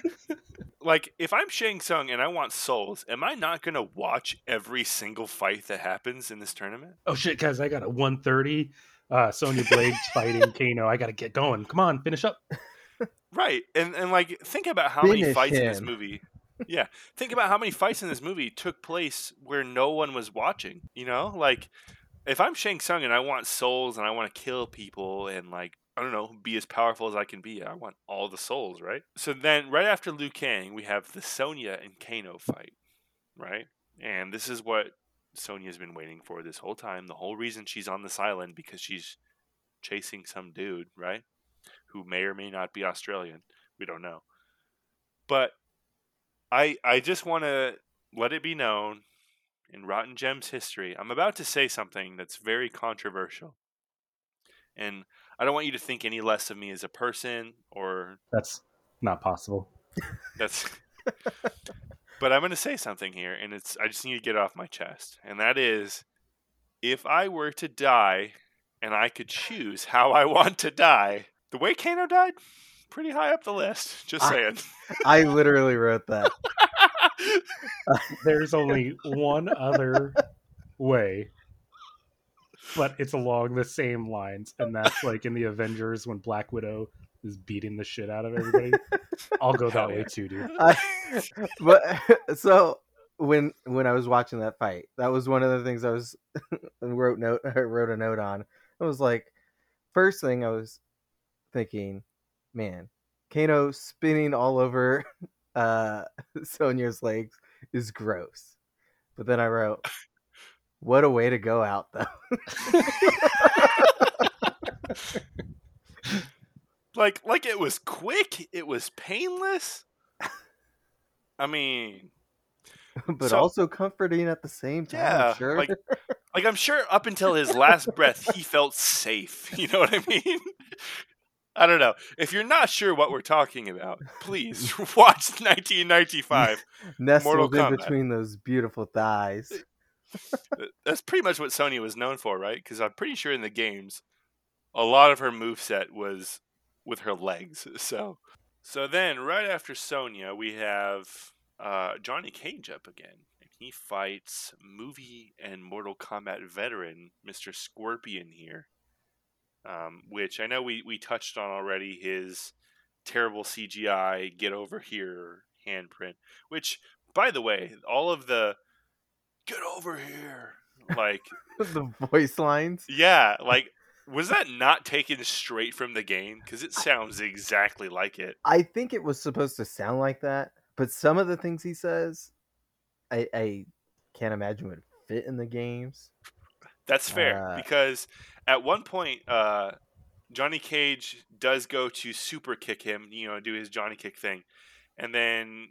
like, if I'm Shang Tsung and I want souls, am I not going to watch every single fight that happens in this tournament? Oh shit, guys! I got a 130. Uh, Sonya Blade's fighting Kano. I got to get going. Come on, finish up. Right. And and like think about how many Finish fights in this movie. Yeah. Think about how many fights in this movie took place where no one was watching, you know? Like if I'm Shang Tsung and I want souls and I want to kill people and like I don't know, be as powerful as I can be. I want all the souls, right? So then right after Liu Kang, we have the Sonya and Kano fight, right? And this is what Sonya's been waiting for this whole time. The whole reason she's on this island because she's chasing some dude, right? Who may or may not be Australian. We don't know. But I I just want to let it be known in Rotten Gems history. I'm about to say something that's very controversial. And I don't want you to think any less of me as a person or That's not possible. that's but I'm going to say something here and it's I just need to get it off my chest. And that is if I were to die and I could choose how I want to die, the way Kano died, pretty high up the list. Just saying. I literally wrote that. There's only one other way, but it's along the same lines, and that's like in the Avengers when Black Widow is beating the shit out of everybody. I'll go that way too, dude. I, but so when when I was watching that fight, that was one of the things I was wrote note I wrote a note on. I was like, first thing I was thinking, man, Kano spinning all over uh Sonya's legs is gross. But then I wrote, what a way to go out though. like like it was quick, it was painless. I mean, but So- also comforting at the same time. Yeah, sure. like- like I'm sure up until his last breath he felt safe. You know what I mean? I don't know. If you're not sure what we're talking about, please watch 1995. nestled in Kombat. between those beautiful thighs. That's pretty much what Sonya was known for, right? Because I'm pretty sure in the games, a lot of her move set was with her legs. So, so then right after Sonya, we have uh, Johnny Cage up again, and he fights movie and Mortal Kombat veteran Mr. Scorpion here, um, which I know we we touched on already. His terrible CGI get over here handprint, which by the way, all of the get over here like the voice lines. yeah like was that not taken straight from the game because it sounds exactly like it I think it was supposed to sound like that, but some of the things he says, I, I can't imagine would fit in the games. that's fair Uh, because at one point uh johnny cage does go to super kick him you know do his johnny kick thing and then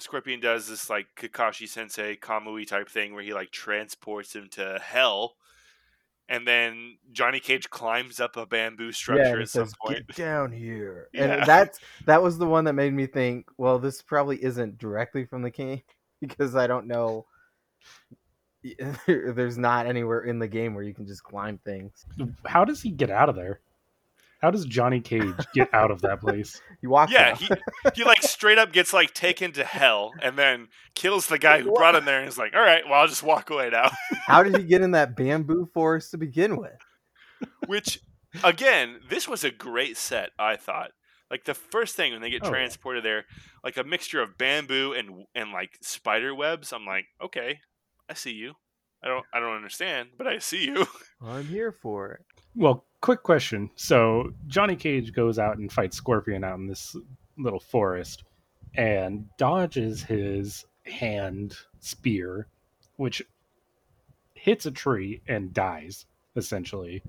scorpion does this like kakashi sensei kamui type thing where he like transports him to hell and then johnny cage climbs up a bamboo yeah, structure and he at some says, point "Get down here," Yeah. and that's that was the one that made me think. Well, this probably isn't directly from the game because I don't know. There's not anywhere in the game where you can just climb things. How does he get out of there? How does Johnny Cage get out of that place? You walk. Yeah, out. he he like straight up gets like taken to hell and then kills the guy who brought him there and is like, all right, well I'll just walk away now. How did he get in that bamboo forest to begin with? Which again, this was a great set, I thought. Like the first thing when they get Oh, yeah. transported there, like a mixture of bamboo and and like spider webs. I'm like, okay, I see you. I don't I don't understand, but I see you. I'm here for it. Well, quick question. So Johnny Cage goes out and fights Scorpion out in this little forest and dodges his hand spear, which hits a tree and dies, essentially.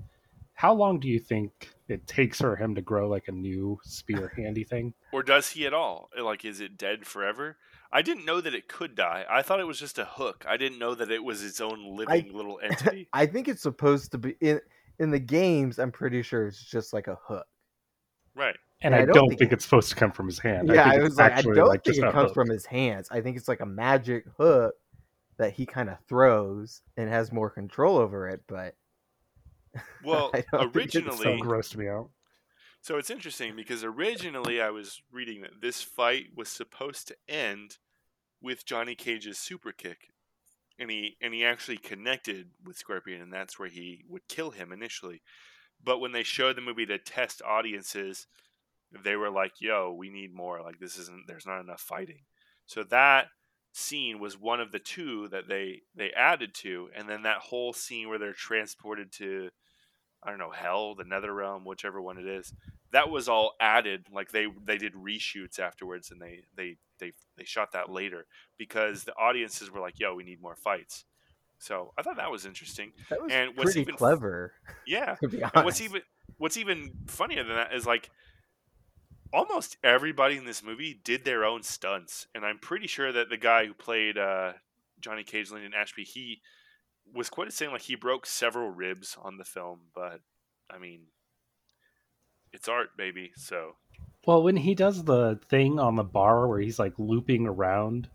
How long do you think it takes for him to grow like a new spear handy thing? Or does he at all? Like, is it dead forever? I didn't know that it could die. I thought it was just a hook. I didn't know that it was its own living little entity. I think it's supposed to be in in the games. I'm pretty sure it's just like a hook. right. And Yeah, I, I don't don't think think, it's supposed to come from his hand. yeah, think I was like, I don't like, think it comes hook. from his hands. I think it's like a magic hook that he kind of throws and has more control over it. But Well, I don't think it's originally, So grossed me out. So it's interesting because originally I was reading that this fight was supposed to end with Johnny Cage's super kick. And he and he actually connected with Scorpion and that's where he would kill him initially. But when they showed the movie to test audiences, they were like, "Yo, we need more. Like this isn't there's not enough fighting." So that scene was one of the two that they they added to and then that whole scene where they're transported to I don't know, hell, the nether realm, whichever one it is. That was all added. Like they they did reshoots afterwards, and they they they they shot that later because the audiences were like, "Yo, we need more fights." So I thought that was interesting. that was And what's pretty even clever. Yeah. To be honest, what's even what's even funnier than that is like almost everybody in this movie did their own stunts, and I'm pretty sure that the guy who played uh, Johnny Cage, Linden Ashby, he was quite a saying like he broke several ribs on the film, but I mean, it's art, baby. So Well, when he does the thing on the bar where he's like looping around,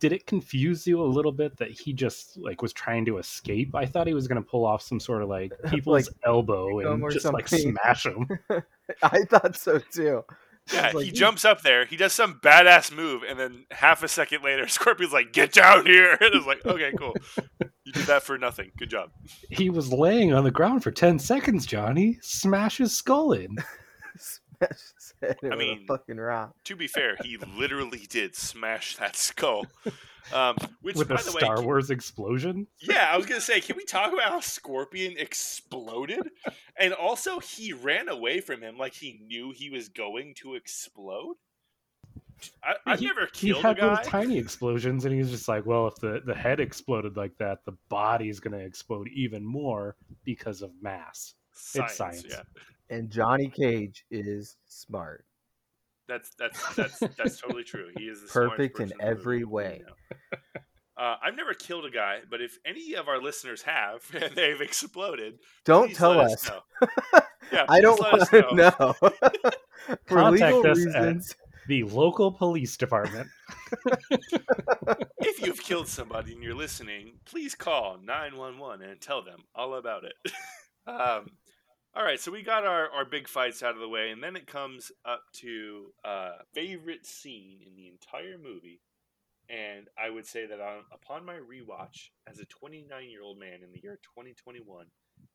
did it confuse you a little bit that he just like was trying to escape? I thought he was going to pull off some sort of like people's elbow and or just like smash him. I thought so too. yeah, like, he "You- jumps up there, he does some badass move, and then half a second later, Scorpion's like, "Get down here!" And it's like, "Okay, cool. You did that for nothing. Good job." he was laying on the ground for 10 seconds, Johnny. Smash his skull in. Smash his head I mean, a fucking rock. To be fair, he literally did smash that skull. Um, which, with by a the way, Star can- Wars explosion. Yeah, I was gonna say, can we talk about how Scorpion exploded? And also, he ran away from him like he knew he was going to explode. I, I've he, never he killed a had those tiny explosions, and he was just like, "Well, if the the head exploded like that, the body's going to explode even more because of mass." Science, science. Yeah, And Johnny Cage is smart. that's that's that's that's totally true. He is the Perfect in person the movie every we way. know. Uh, I've never killed a guy, but if any of our listeners have and they've exploded, Don't tell let us. Yeah, I don't want to know. For Contact legal us at- reasons. The local police department. if you've killed somebody and you're listening, please call 911 and tell them all about it. um, all right, so we got our, our big fights out of the way, and then it comes up to uh, favorite scene in the entire movie. And I would say that on, upon my rewatch as a 29 year old man in the year 2021,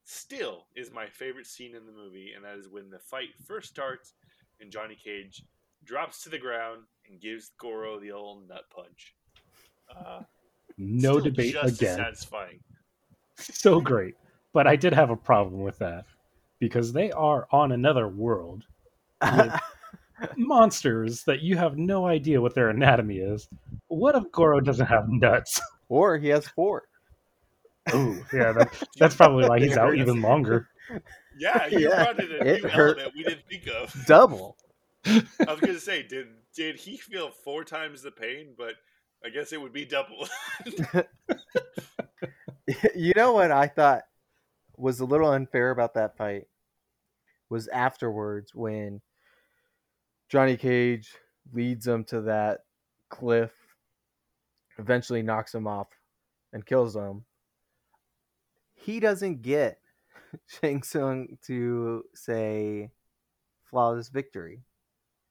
still is my favorite scene in the movie, and that is when the fight first starts and Johnny Cage drops to the ground and gives Goro the old nut punch. Uh, No debate again. Satisfying. So great. But I did have a problem with that because they are on another world. with monsters that you have no idea what their anatomy is. What if Goro doesn't have nuts? or he has four. Oh, yeah, that, that's probably why he's out hurts. even longer. Yeah, you Yeah, brought in a new hurt. element we didn't think of. Double. I was gonna say, did did he feel four times the pain? But I guess it would be double. you know what I thought was a little unfair about that fight was afterwards when Johnny Cage leads him to that cliff, eventually knocks him off and kills him. He doesn't get Shang Tsung to say flawless victory.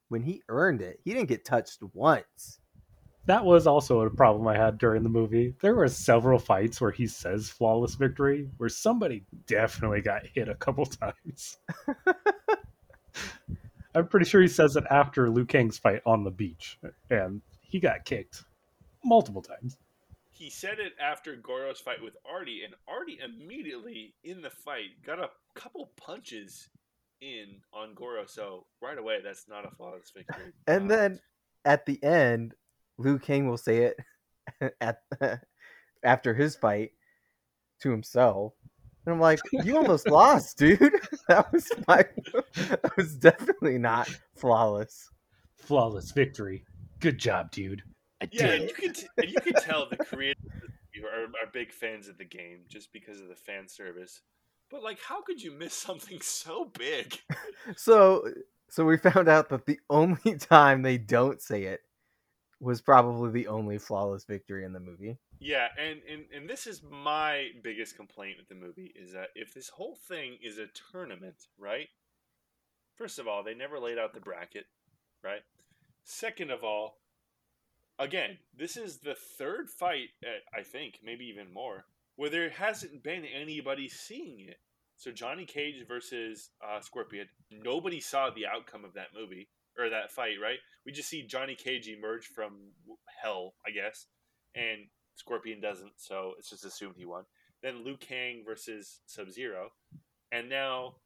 When he earned it, he didn't get touched once. That was also a problem I had during the movie. There were several fights where he says flawless victory, where somebody definitely got hit a couple times. I'm pretty sure he says it after Liu Kang's fight on the beach, and he got kicked multiple times. he said it after Goro's fight with Artie, and Artie immediately in the fight got a couple punches in on Goro. So right away, that's not a flawless victory. And Um, then at the end, Liu Kang will say it at after his fight to himself. And I'm like, you almost lost, dude. That was my that was definitely not flawless. Flawless victory. Good job, dude. I yeah, did and you can t- and you can tell the creators of this movie are, are big fans of the game just because of the fan service. But like, how could you miss something so big? So so we found out that the only time they don't say it was probably the only flawless victory in the movie. Yeah, and, and and this is my biggest complaint with the movie is that if this whole thing is a tournament, right? First of all, they never laid out the bracket, right? Second of all, again, this is the third fight, uh, I think, maybe even more, where there hasn't been anybody seeing it. So Johnny Cage versus uh, Scorpion, nobody saw the outcome of that movie or that fight, right? We just see Johnny Cage emerge from hell, I guess, and Scorpion doesn't, so it's just assumed he won. Then Liu Kang versus Sub Zero, and now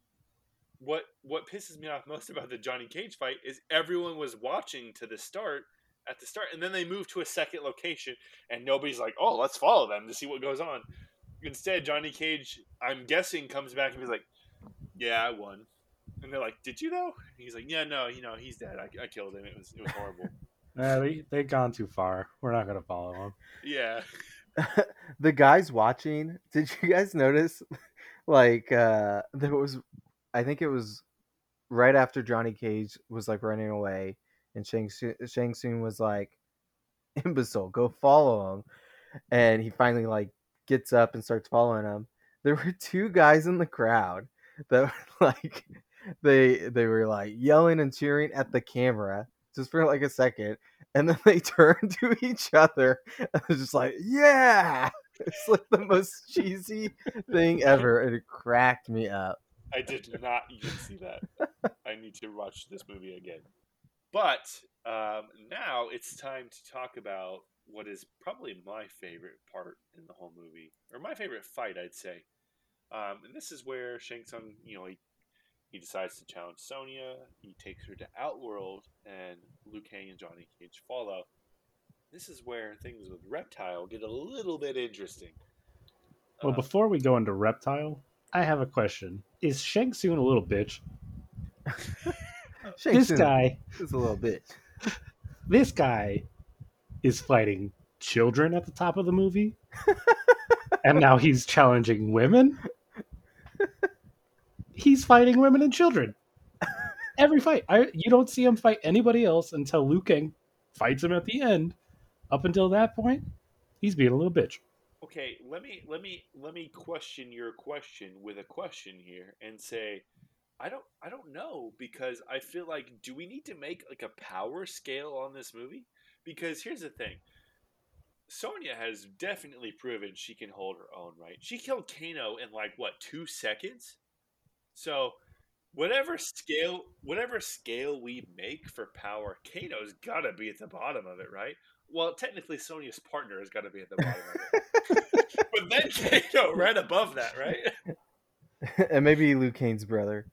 what what pisses me off most about the Johnny Cage fight is everyone was watching to the start at the start, and then they move to a second location, and nobody's like, "Oh, let's follow them to see what goes on." Instead, Johnny Cage, I'm guessing, comes back and he's like, "Yeah, I won," and they're like, "Did you know?" And he's like, "Yeah, no, you know, he's dead. I, I killed him. It was it was horrible." Nah, they they've gone too far. We're not gonna follow them. yeah, the guys watching, did you guys notice like uh there was I think it was right after Johnny Cage was like running away and Shang Tsung, Shang Tsung was like imbecile, go follow him. And he finally like gets up and starts following him. There were two guys in the crowd that were like they they were like yelling and cheering at the camera just for like a second and then they turned to each other and was just like yeah it's like the most cheesy thing ever and it cracked me up I did not even see that. I need to watch this movie again. But um, now it's time to talk about what is probably my favorite part in the whole movie, or my favorite fight, I'd say. Um, and this is where Shang Tsung, you know, he, he decides to challenge Sonya. He takes her to Outworld, and Liu Kang and Johnny Cage follow. This is where things with Reptile get a little bit interesting. Well, Uh, before we go into Reptile, I have a question. Is Shang Tsung a little bitch? Shang this guy, is a little bitch. this guy is fighting children at the top of the movie, and now he's challenging women. He's fighting women and children. Every fight, I you don't see him fight anybody else until Liu Kang fights him at the end. Up until that point, he's being a little bitch. okay let me let me let me question your question with a question here and say i don't i don't know because i feel like do we need to make like a power scale on this movie because here's the thing sonya has definitely proven she can hold her own right she killed kano in like what two seconds so whatever scale whatever scale we make for power kano's gotta be at the bottom of it right well technically sonya's partner has got to be at the bottom of it but then Kano right above that, right? and maybe Liu Kang's brother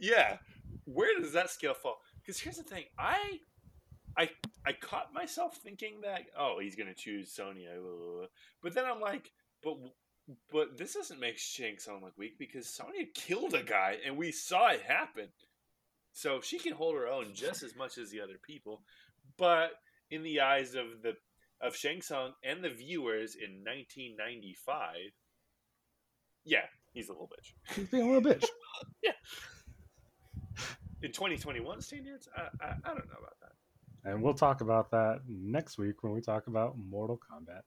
Yeah. Where does that scale fall? Because here's the thing, I, I, I caught myself thinking that oh he's gonna choose Sonya, but then I'm like, but but this doesn't make Shang Tsung look weak because Sonya killed a guy and we saw it happen, so she can hold her own just as much as the other people, but in the eyes of the of Shang Tsung and the viewers in 1995, yeah, he's a little bitch. He's being a little bitch. Yeah. In 2021 standards, I, I, I don't know about that. And we'll talk about that next week when we talk about Mortal Kombat.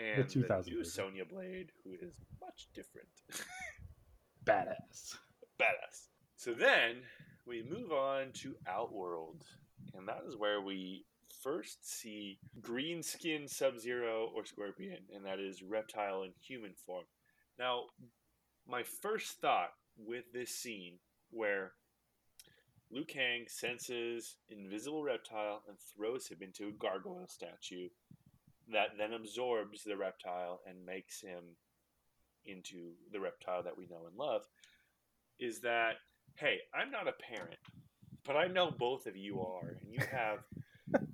And the, 2000 new movie. Sonya Blade, who is much different, Badass. badass. So then we move on to Outworld, and that is where we first see green skin Sub Zero or Scorpion, and that is reptile in human form. Now, my first thought with this scene where Liu Kang senses invisible reptile and throws him into a gargoyle statue. That then absorbs the reptile and makes him into the reptile that we know and love is that hey, I'm not a parent, but I know both of you are, and you have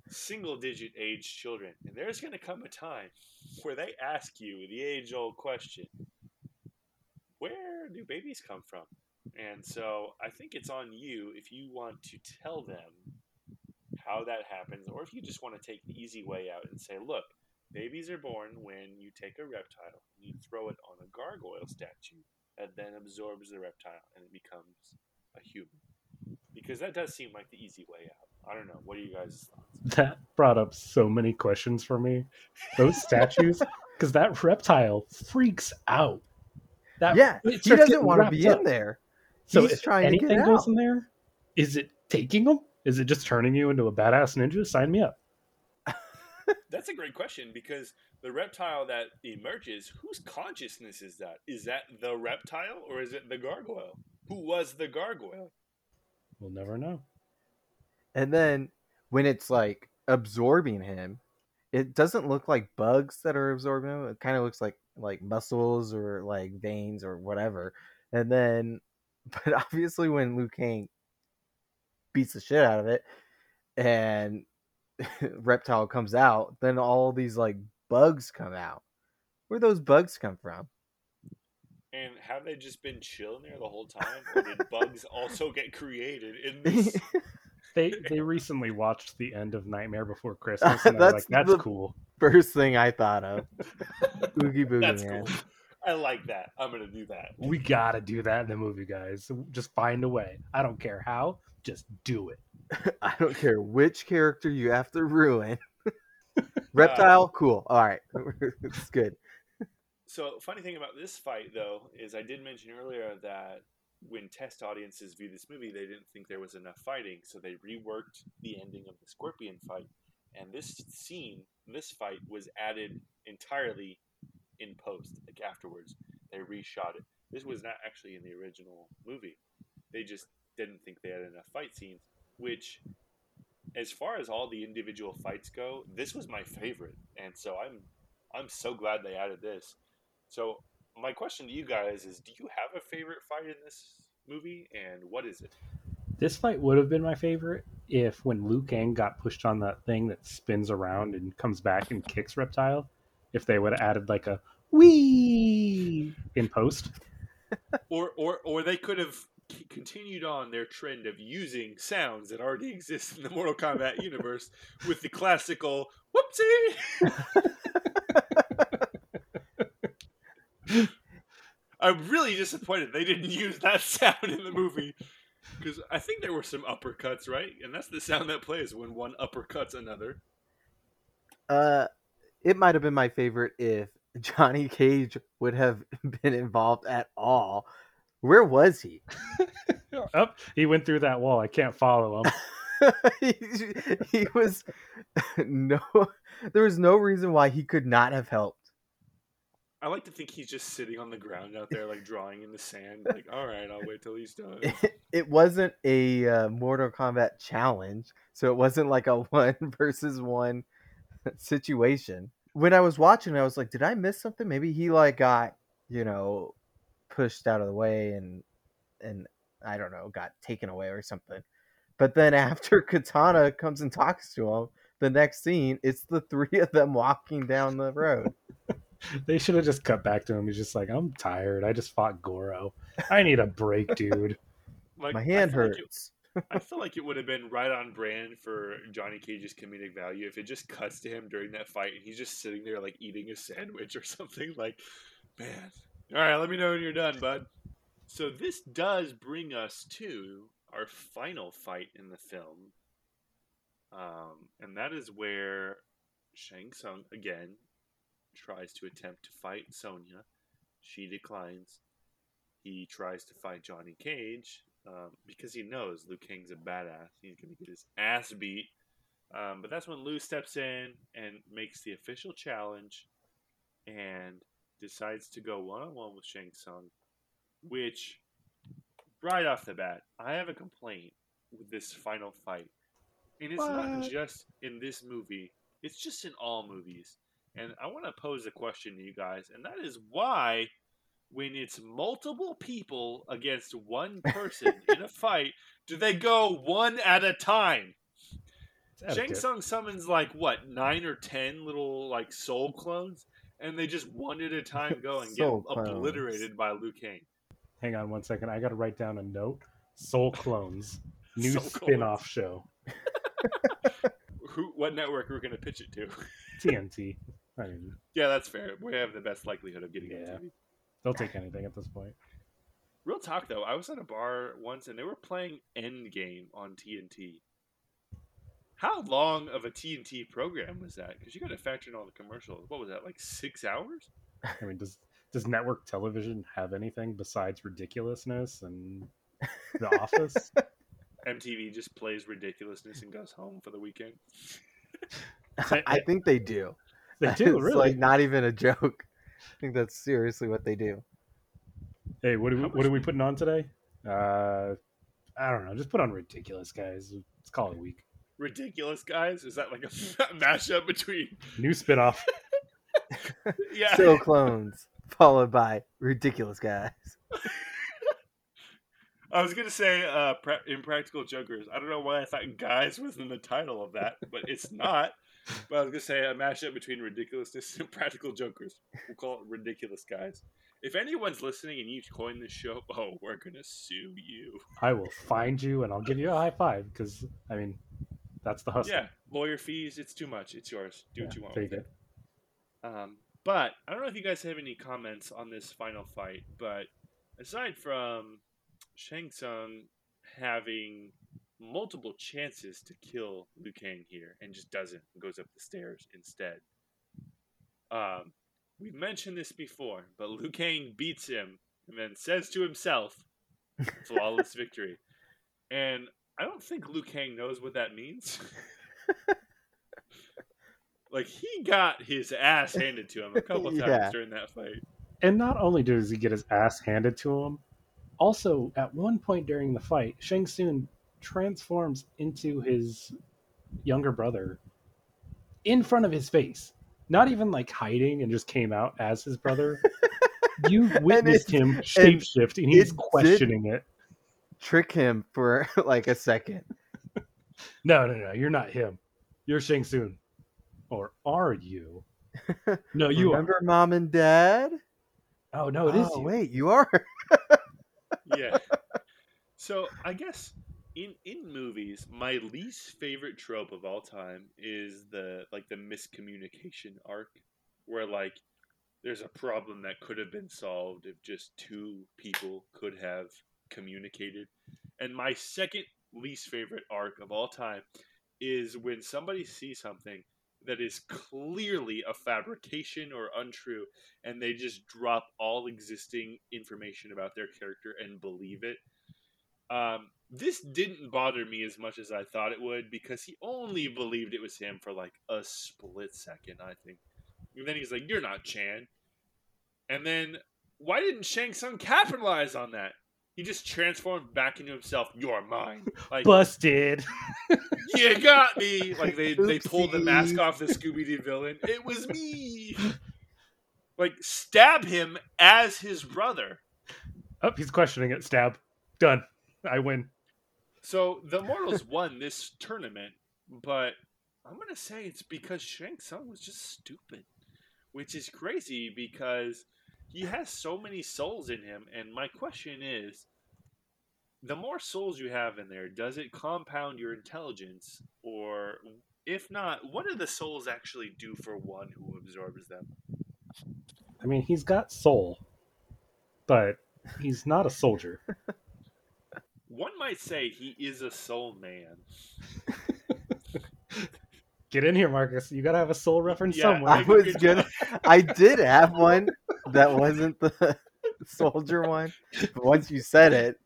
single digit age children, and there's going to come a time where they ask you the age old question where do babies come from? And so I think it's on you if you want to tell them how that happens, or if you just want to take the easy way out and say, look, babies are born when you take a reptile and you throw it on a gargoyle statue that then absorbs the reptile and it becomes a human. Because that does seem like the easy way out. I don't know. What are you guys' thoughts? That brought up so many questions for me. Those statues, because that reptile freaks out. That yeah, it he doesn't want to be up. in there. So He's if trying to anything get goes out. in there, is it taking them? Is it just turning you into a badass ninja? Sign me up. That's a great question because the reptile that emerges, whose consciousness is that? Is that the reptile or is it the gargoyle? Who was the gargoyle? We'll never know. And then when it's like absorbing him, it doesn't look like bugs that are absorbing him. It kind of looks like like muscles or like veins or whatever. And then, but obviously when Liu Kang beats the shit out of it, and reptile comes out, then all these like bugs come out. Where those bugs come from? And have they just been chilling there the whole time? Or did bugs also get created in this? They they recently watched the end of Nightmare Before Christmas, and they're That's like, "That's the- cool." First thing I thought of. Oogie boogie That's man. cool. I like that. I'm gonna do that. We gotta do that in the movie, guys. Just find a way. I don't care how. Just do it. I don't care which character you have to ruin. Reptile, cool. All right, it's good. So, funny thing about this fight, though, is I did mention earlier that when test audiences viewed this movie, they didn't think there was enough fighting, so they reworked the ending of the Scorpion fight. And this scene, this fight, was added entirely in post, like afterwards. They reshot it. This was not actually in the original movie. They just didn't think they had enough fight scenes, which, as far as all the individual fights go, this was my favorite. And so I'm I'm so glad they added this. So my question to you guys is: Do you have a favorite fight in this movie, and what is it? This fight would have been my favorite if when Liu Kang got pushed on that thing that spins around and comes back and kicks Reptile, if they would have added like a wee in post. Or or or they could have c- continued on their trend of using sounds that already exist in the Mortal Kombat universe with the classical whoopsie. I'm really disappointed they didn't use that sound in the movie because I think there were some uppercuts, right? And that's the sound that plays when one uppercuts another. Uh, it might have been my favorite if Johnny Cage would have been involved at all. Where was he? Up, he went through that wall. I can't follow him. he, he was no. There was no reason why he could not have helped. I like to think he's just sitting on the ground out there, like drawing in the sand. Like, all right, I'll wait till he's done. It wasn't a uh, Mortal Kombat challenge, so it wasn't like a one versus one situation. When I was watching, I was like, "Did I miss something? Maybe he like got you know pushed out of the way and and I don't know, got taken away or something." But then after Katana comes and talks to him, the next scene, it's the three of them walking down the road. They should have just cut back to him. He's just like, I'm tired. I just fought Goro. I need a break, dude. Like, My hand feel like hurts. I feel like it would have been right on brand for Johnny Cage's comedic value if it just cuts to him during that fight and he's just sitting there like eating a sandwich or something. Like, man, all right, let me know when you're done, bud. So this does bring us to our final fight in the film, um, and that is where Shang Tsung again tries to attempt to fight Sonya. She declines. He tries to fight Johnny Cage um, because he knows Liu Kang's a badass. He's going to get his ass beat. Um, but that's when Liu steps in and makes the official challenge and decides to go one on one with Shang Tsung, which, right off the bat, I have a complaint with this final fight. And it's not just in this movie, it's just in all movies. and I want to pose a question to you guys, and that is why, when it's multiple people against one person in a fight, do they go one at a time? Shang. Tsung summons like what nine or ten little like soul clones, and they just one at a time go and get clones. obliterated by Liu Kang. Hang on one second. I got to write down a note. Soul Clones, new Soul spin-off show. Who? What network we're gonna pitch it to? TNT. I mean, yeah, that's fair. We have the best likelihood of getting it Yeah. on TV. They'll take anything at this point. Real talk though, I was at a bar once and they were playing Endgame on TNT. How long of a TNT program was that? Because you got to factor in all the commercials. What was that? Like six hours? I mean, does does network television have anything besides ridiculousness and The Office? MTV just plays ridiculousness and goes home for the weekend. I think they do. They do it's really. like not even a joke. I think that's seriously what they do. hey, what are we, what are we putting on today? Uh, I don't know. Just put on ridiculous, guys. Let's call it a week. Ridiculous guys? Is that like a mashup between? New spin-off. Yeah. Still clones, followed by ridiculous guys. I was gonna say uh, pra- impractical jokers. I don't know why I thought guys was in the title of that, but it's not. But I was gonna say a mashup between ridiculousness and practical jokers. We'll call it ridiculous guys. If anyone's listening and you coin this show, oh, we're gonna sue you. I will find you and I'll give you a high five because I mean, that's the hustle. Yeah, lawyer fees. It's too much. It's yours. Do what you want. take with it. Um, but I don't know if you guys have any comments on this final fight. But aside from Shang Tsung having multiple chances to kill Liu Kang here and just doesn't, and goes up the stairs instead. Um, we've mentioned this before, but Liu Kang beats him and then says to himself, "Flawless victory." And I don't think Liu Kang knows what that means. like he got his ass handed to him a couple times Yeah. during that fight. And not only does he get his ass handed to him, also at one point during the fight, Shang Tsung transforms into his younger brother in front of his face. Not even like hiding and just came out as his brother. You witnessed him shapeshift and he's questioning it. Trick him for like a second. No, no, no, you're not him. You're Shang Tsung. Or are you? No, you Remember mom and dad? Oh no, it is oh, you. wait, you are. Yeah. so I guess in in movies, my least favorite trope of all time is the like the miscommunication arc, where like there's a problem that could have been solved if just two people could have communicated. And my second least favorite arc of all time is when somebody sees something that is clearly a fabrication or untrue and they just drop all existing information about their character and believe it. Um, this didn't bother me as much as I thought it would because he only believed it was him for like a split second, I think. And then he's like, You're not Chan. And then why didn't Shang Tsung capitalize on that? He just transformed back into himself. You're mine. Like Busted. you got me. Like they they pulled the mask off the Scooby Doo villain. It was me. Like stab him as his brother. Oh, he's questioning it. Stab. Done. I win. So the Immortals won this tournament, but I'm gonna say it's because Shang Tsung was just stupid, which is crazy because he has so many souls in him. And my question is, the more souls you have in there, does it compound your intelligence, or if not, what do the souls actually do for one who absorbs them? I mean, he's got soul, but he's not a soldier. One might say he is a soul man. Get in here, Marcus. You gotta have a soul reference Yeah, somewhere. I was good gonna. I did have one that wasn't the soldier one. But once you said it,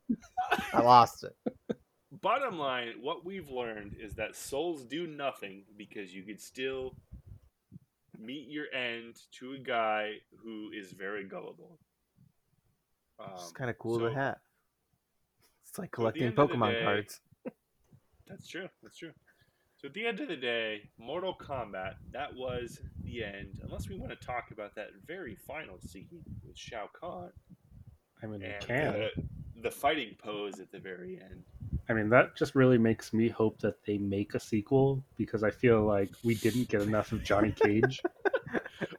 I lost it. bottom line, what we've learned is that souls do nothing because you could still meet your end to a guy who is very gullible. Um, It's kind of cool so- to have. It's like so at the collecting end of the Pokemon day- cards. That's true. That's true. So at the end of the day, Mortal Kombat, that was the end. Unless we want to talk about that very final scene with Shao Kahn I mean, they and can. the, the fighting pose at the very end. I mean, that just really makes me hope that they make a sequel because I feel like we didn't get enough of Johnny Cage.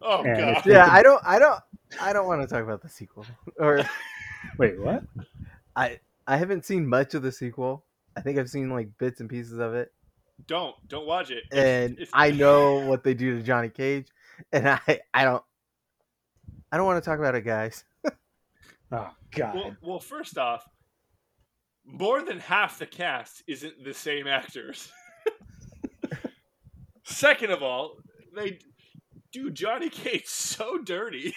Oh And god. if- Yeah, I don't, I don't, I don't want to talk about the sequel. Or Wait, what? I, I haven't seen much of the sequel. I think I've seen like bits and pieces of it, Don't don't watch it. It's- and it's- I know what they do to Johnny Cage, and I, I don't, I don't want to talk about it, guys. Oh God! Well, well, first off, more than half the cast isn't the same actors. Second of all, they do Johnny Cage so dirty.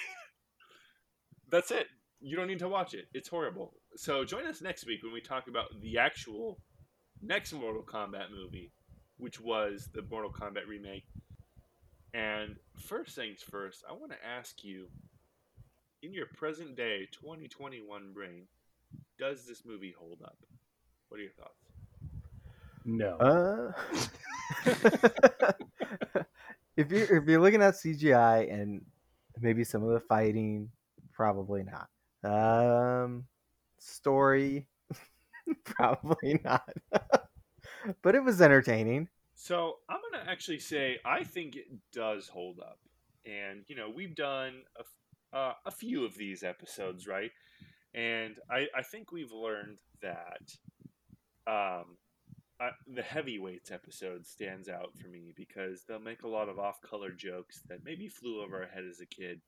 That's it. You don't need to watch it. It's horrible. So join us next week when we talk about the actual next Mortal Kombat movie, which was the Mortal Kombat remake. And first things first, I want to ask you in your present day 2021 brain, does this movie hold up? What are your thoughts? no. Uh, if you're if you're looking at CGI and maybe some of the fighting, probably not. Um, story, probably not. but it was entertaining. So I'm gonna actually say I think it does hold up, and you know we've done a, uh, a few of these episodes, right? And I, I think we've learned that um, the heavyweights episode stands out for me because they'll make a lot of off-color jokes that maybe flew over our head as a kid,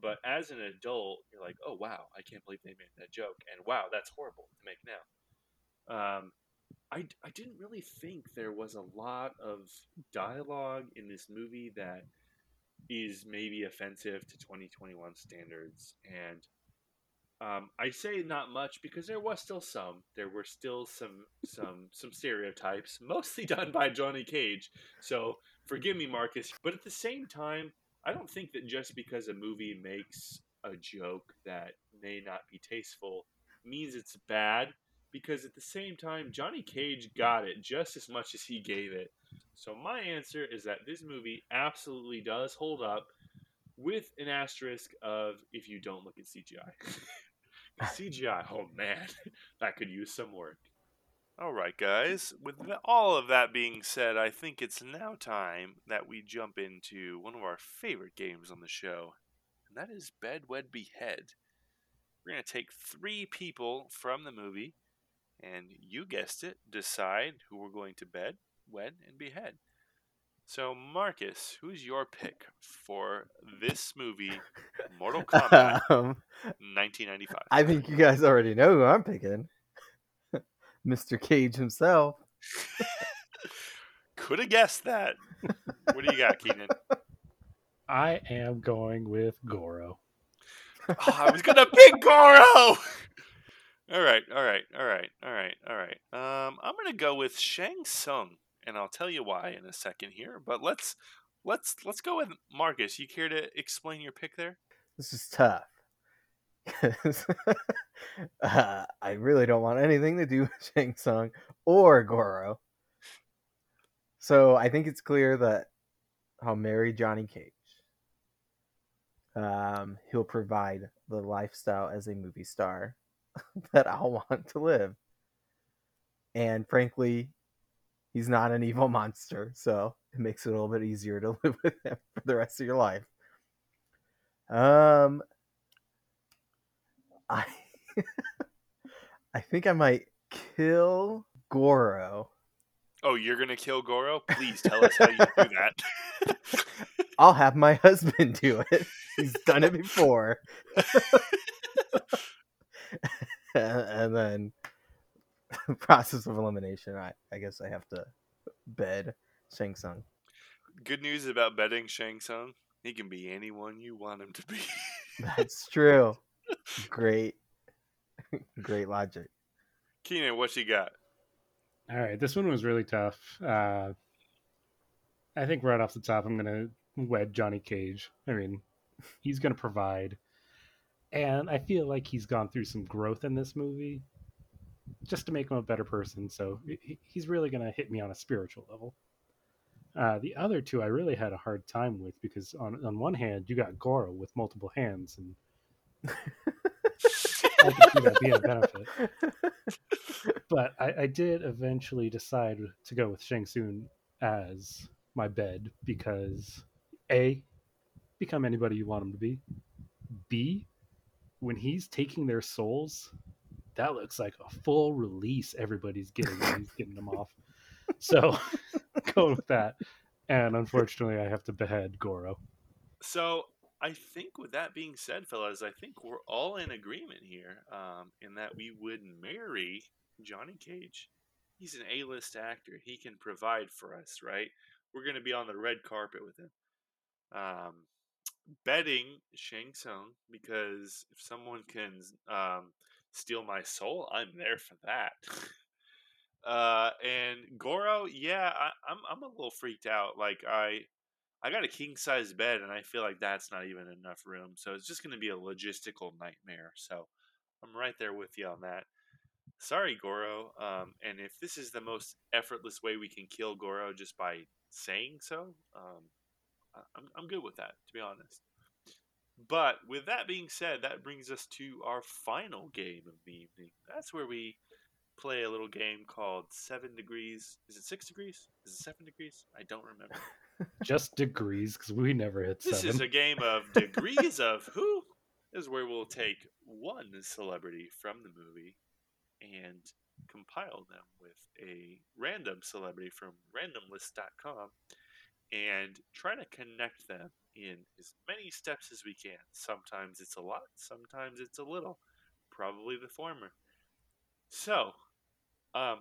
but as an adult, you're like, oh wow, I can't believe they made that joke, and wow, that's horrible to make now. Um, I, I didn't really think there was a lot of dialogue in this movie that is maybe offensive to 2021 standards. And um, I say not much because there was still some. There were still some some some stereotypes, mostly done by Johnny Cage. So forgive me, Marcus. But at the same time, I don't think that just because a movie makes a joke that may not be tasteful means it's bad because at the same time, Johnny Cage got it just as much as he gave it. So my answer is that this movie absolutely does hold up, with an asterisk of if you don't look at CGI. CGI, oh man, that could use some work. All right, guys. With all of that being said, I think it's now time that we jump into one of our favorite games on the show, and that is Bed Wed Behead. We're going to take three people from the movie, and you guessed it, decide who we're going to bed, wed, and behead. So, Marcus, who's your pick for this movie, Mortal Kombat Um, 1995? I think you guys already know who I'm picking. Mr. Cage himself. Could have guessed that. What do you got, Keenan? I am going with Goro. Oh, I was gonna pick Goro. All right, all right, all right, all right, all right. Um, I'm gonna go with Shang Tsung, and I'll tell you why in a second here. But let's let's let's go with Marcus. You care to explain your pick there? This is tough. 'Cause, uh, I really don't want anything to do with Shang Tsung or Goro. So I think it's clear that I'll marry Johnny Cage. Um, he'll provide the lifestyle as a movie star that I'll want to live. And frankly, he's not an evil monster, so it makes it a little bit easier to live with him for the rest of your life. Um, I I think I might kill Goro. Oh, you're gonna kill Goro? Please tell us how you do that. I'll have my husband do it. He's done it before. and then process of elimination. I, I guess I have to bed Shang Tsung. Good news about betting Shang Tsung. He can be anyone you want him to be. That's true. Great, great logic. Keenan, what you got? All right, this one was really tough. Uh, I think right off the top, I'm gonna wed Johnny Cage. I mean, he's gonna provide, and I feel like he's gone through some growth in this movie, just to make him a better person. So he- he's really gonna hit me on a spiritual level. Uh, the other two I really had a hard time with because on on one hand you got Goro with multiple hands and I could see that being a benefit. But I, I did eventually decide to go with Shang Tsung as my bed because A, become anybody you want him to be. B, when he's taking their souls, that looks like a full release everybody's getting when he's getting them off. So going with that. And unfortunately I have to behead Goro. So I think with that being said, fellas, I think we're all in agreement here um, in that we would marry Johnny Cage. He's an A-list actor. He can provide for us, right? We're going to be on the red carpet with him. Um, betting Shang Tsung because if someone can um, steal my soul, I'm there for that. uh, and Goro, yeah, I, I'm I'm a little freaked out. Like I I got a king size bed, and I feel like that's not even enough room. So it's just going to be a logistical nightmare. So I'm right there with you on that. Sorry, Goro. Um, and if this is the most effortless way we can kill Goro just by saying so, um, I'm, I'm good with that, to be honest. But with that being said, that brings us to our final game of the evening. That's where we play a little game called Seven Degrees. Is it six degrees? Is it seven degrees? I don't remember. Just degrees because we never hit This seven. is a game of degrees of who. This is where we'll take one celebrity from the movie and compile them with a random celebrity from randomlist.com and try to connect them in as many steps as we can. Sometimes it's a lot, sometimes it's a little. Probably the former. So, um,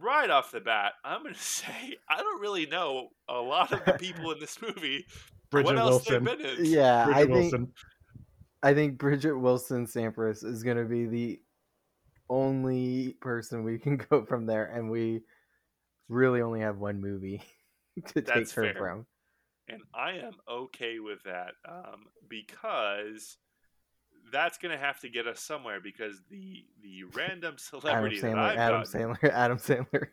right off the bat, I'm going to say I don't really know a lot of the people in this movie. Bridget what else Wilson. they've been in. yeah, Bridget I think Wilson. I think Bridget Wilson Sampras is going to be the only person we can go from there, and we really only have one movie to take her fair. from. and I am okay with that um, because that's going to have to get us somewhere because the the random Adam celebrity that Sandler, I've Adam got, Sandler, Adam Sandler.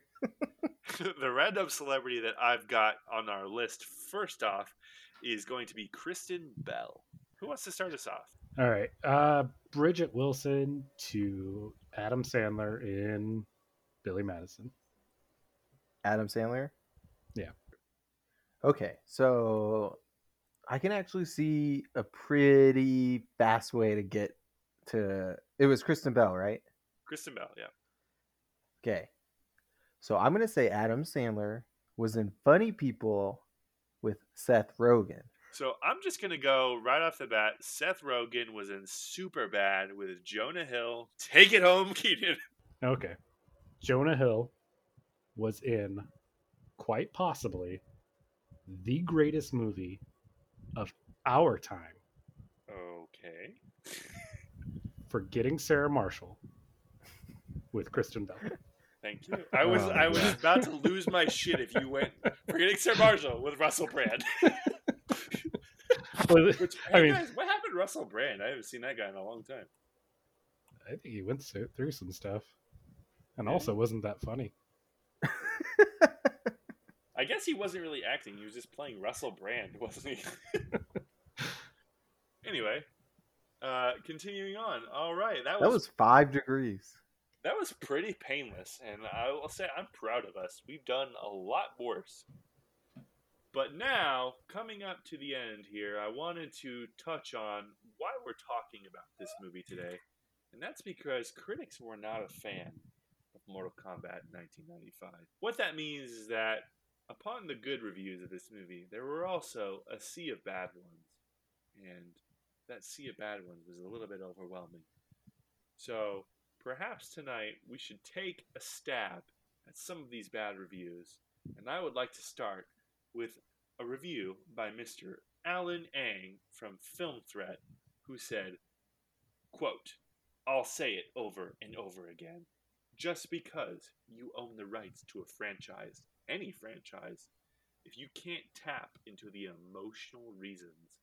the random celebrity that I've got on our list first off is going to be Kristen Bell. Who wants to start us off? All right. Uh, Bridget Wilson to Adam Sandler in Billy Madison. Adam Sandler. Yeah. Okay, so I can actually see a pretty fast way to get to. It was Kristen Bell, right? Kristen Bell, yeah. Okay. So I'm gonna say Adam Sandler was in Funny People with Seth Rogen. So I'm just going to go right off the bat. Seth Rogen was in Superbad with Jonah Hill. Take it home, Keenan. Okay. Jonah Hill was in quite possibly the greatest movie of our time, Okay. Forgetting Sarah Marshall with Kristen Bell. Thank you. I was Oh, I was yeah. about to lose my shit if you went forgetting Sarah Marshall with Russell Brand. Was it- Which I hey mean- guys, what happened to Russell Brand? I haven't seen that guy in a long time. I think he went through through some stuff, and Yeah. also wasn't that funny. I guess he wasn't really acting; he was just playing Russell Brand, wasn't he? anyway, uh, continuing on. All right, that was, That was five degrees. that was pretty painless, and I will say I'm proud of us. We've done a lot worse. But now, coming up to the end here, I wanted to touch on why we're talking about this movie today. And that's because critics were not a fan of Mortal Kombat 1995. What that means is that upon the good reviews of this movie, there were also a sea of bad ones. And that sea of bad ones was a little bit overwhelming. So perhaps tonight we should take a stab at some of these bad reviews. And I would like to start with a review by Mr. Alan Ng from Film Threat, who said, quote, I'll say it over and over again. Just because you own the rights to a franchise, any franchise, if you can't tap into the emotional reasons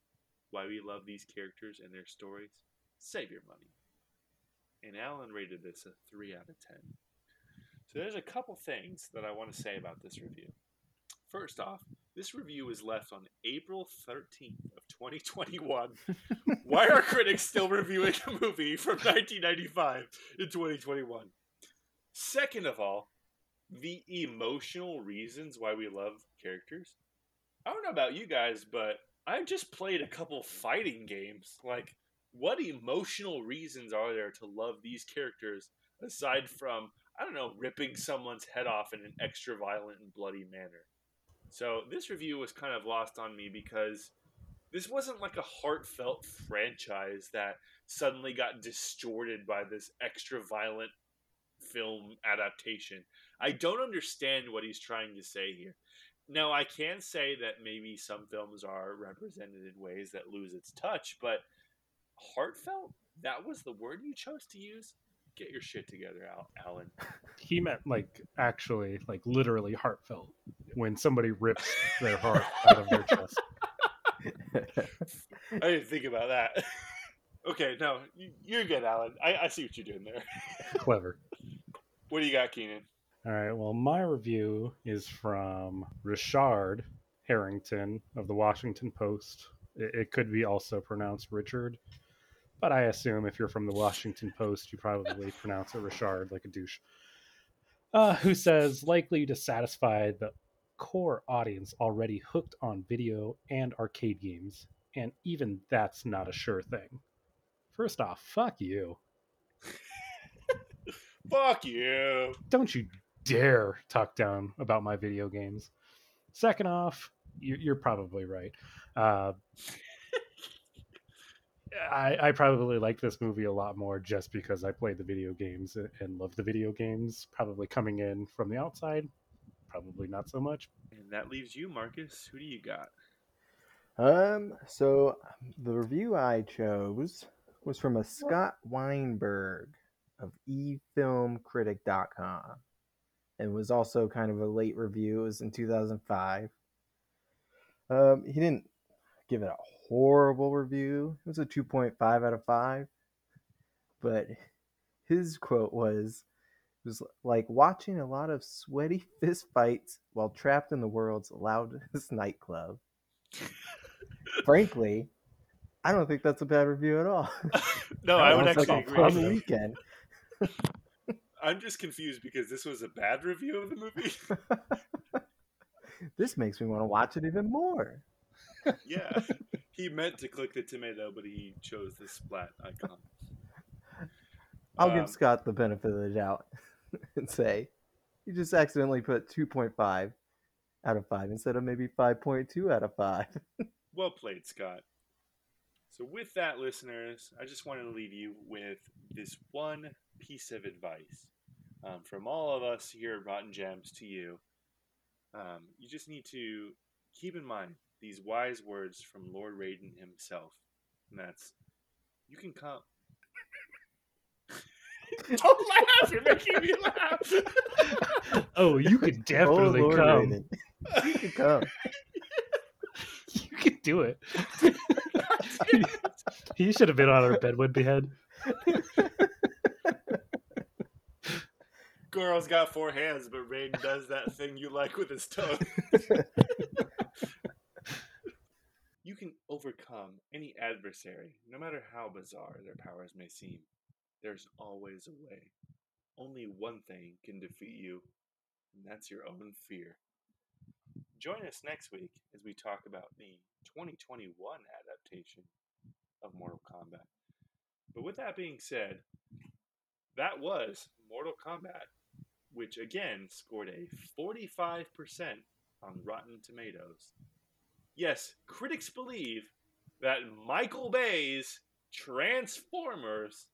why we love these characters and their stories, save your money. And Alan rated this a 3 out of 10. So there's a couple things that I want to say about this review. First off, this review was left on April 13th of 2021. Why are critics still reviewing a movie from 1995 in 2021? Second of all, the emotional reasons why we love characters. I don't know about you guys, but I just played a couple fighting games. Like, what emotional reasons are there to love these characters aside from, I don't know, ripping someone's head off in an extra violent and bloody manner? So, this review was kind of lost on me because this wasn't like a heartfelt franchise that suddenly got distorted by this extra violent film adaptation. I don't understand what he's trying to say here. Now, I can say that maybe some films are represented in ways that lose its touch, but heartfelt? That was the word you chose to use? Get your shit together, Al- Alan. He meant like actually, like literally heartfelt when somebody rips their heart out of their chest. I didn't think about that. okay, no, you- you're good, Alan. I, I see what you're doing there. Clever. What do you got, Keenan? All right. Well, my review is from Richard Harrington of the Washington Post. It, it could be also pronounced Richard, but I assume if you're from the Washington Post, you probably pronounce it Richard like a douche. Uh, who says likely to satisfy the core audience already hooked on video and arcade games, and even that's not a sure thing. First off, fuck you. Fuck you. don't you dare talk down about my video games. Second off, you're, you're probably right. Uh, I, I probably like this movie a lot more just because I played the video games and- and love the video games. Probably coming in from the outside, probably not so much. And that leaves you, Marcus. Who do you got? Um, so the review I chose was from a Scott Weinberg of efilmcritic.com. and was also kind of a late review. It was in 2005. Um, he didn't give it a horrible review. It was a 2.5 out of 5. But his quote was it was like watching a lot of sweaty fist fights while trapped in the world's loudest nightclub. Frankly, I don't think that's a bad review at all. no, I would actually a agree fun that. weekend. I'm just confused because this was a bad review of the movie. this makes me want to watch it even more. yeah. He meant to click the tomato, but he chose the splat icon. I'll Um, give Scott the benefit of the doubt and say he just accidentally put 2.5 out of 5 instead of maybe 5.2 out of 5. Well played, Scott. So, with that, listeners, I just wanted to leave you with this one piece of advice um, from all of us here at Rotten Gems to you. Um, you just need to keep in mind these wise words from Lord Raiden himself. And that's, you can come. Don't laugh! You're making me laugh! Oh, you could definitely Lord, come. Raiden. You can come. You could do it. he should have been on our bed, bedwood behead. Goro's got four hands, but Raiden does that thing you like with his tongue. you can overcome any adversary, no matter how bizarre their powers may seem. There's always a way. Only one thing can defeat you, and that's your own fear. Join us next week as we talk about the 2021 adaptation of Mortal Kombat. But with that being said, that was Mortal Kombat, which again scored a 45% on Rotten Tomatoes. Yes, critics believe that Michael Bay's Transformers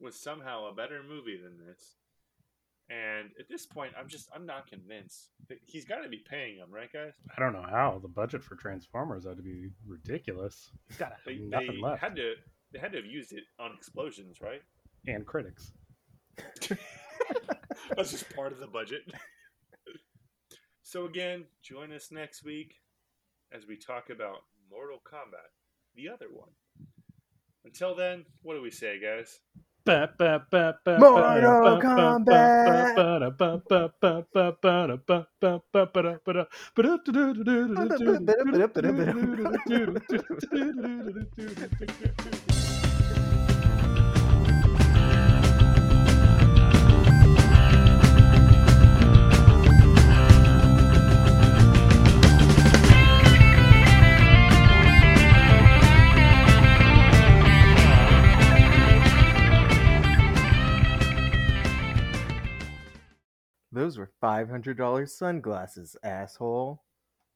was somehow a better movie than this. And at this point, I'm just I'm not convinced. He's got to be paying them, right, guys? I don't know how the budget for Transformers ought to be ridiculous. He's got They, nothing they left. had to they had to have used it on explosions, right? And critics. That's just part of the budget. so again, join us next week as we talk about Mortal Kombat, the other one. Until then, what do we say, guys? Mortal Kombat. Those were five hundred dollar sunglasses, asshole!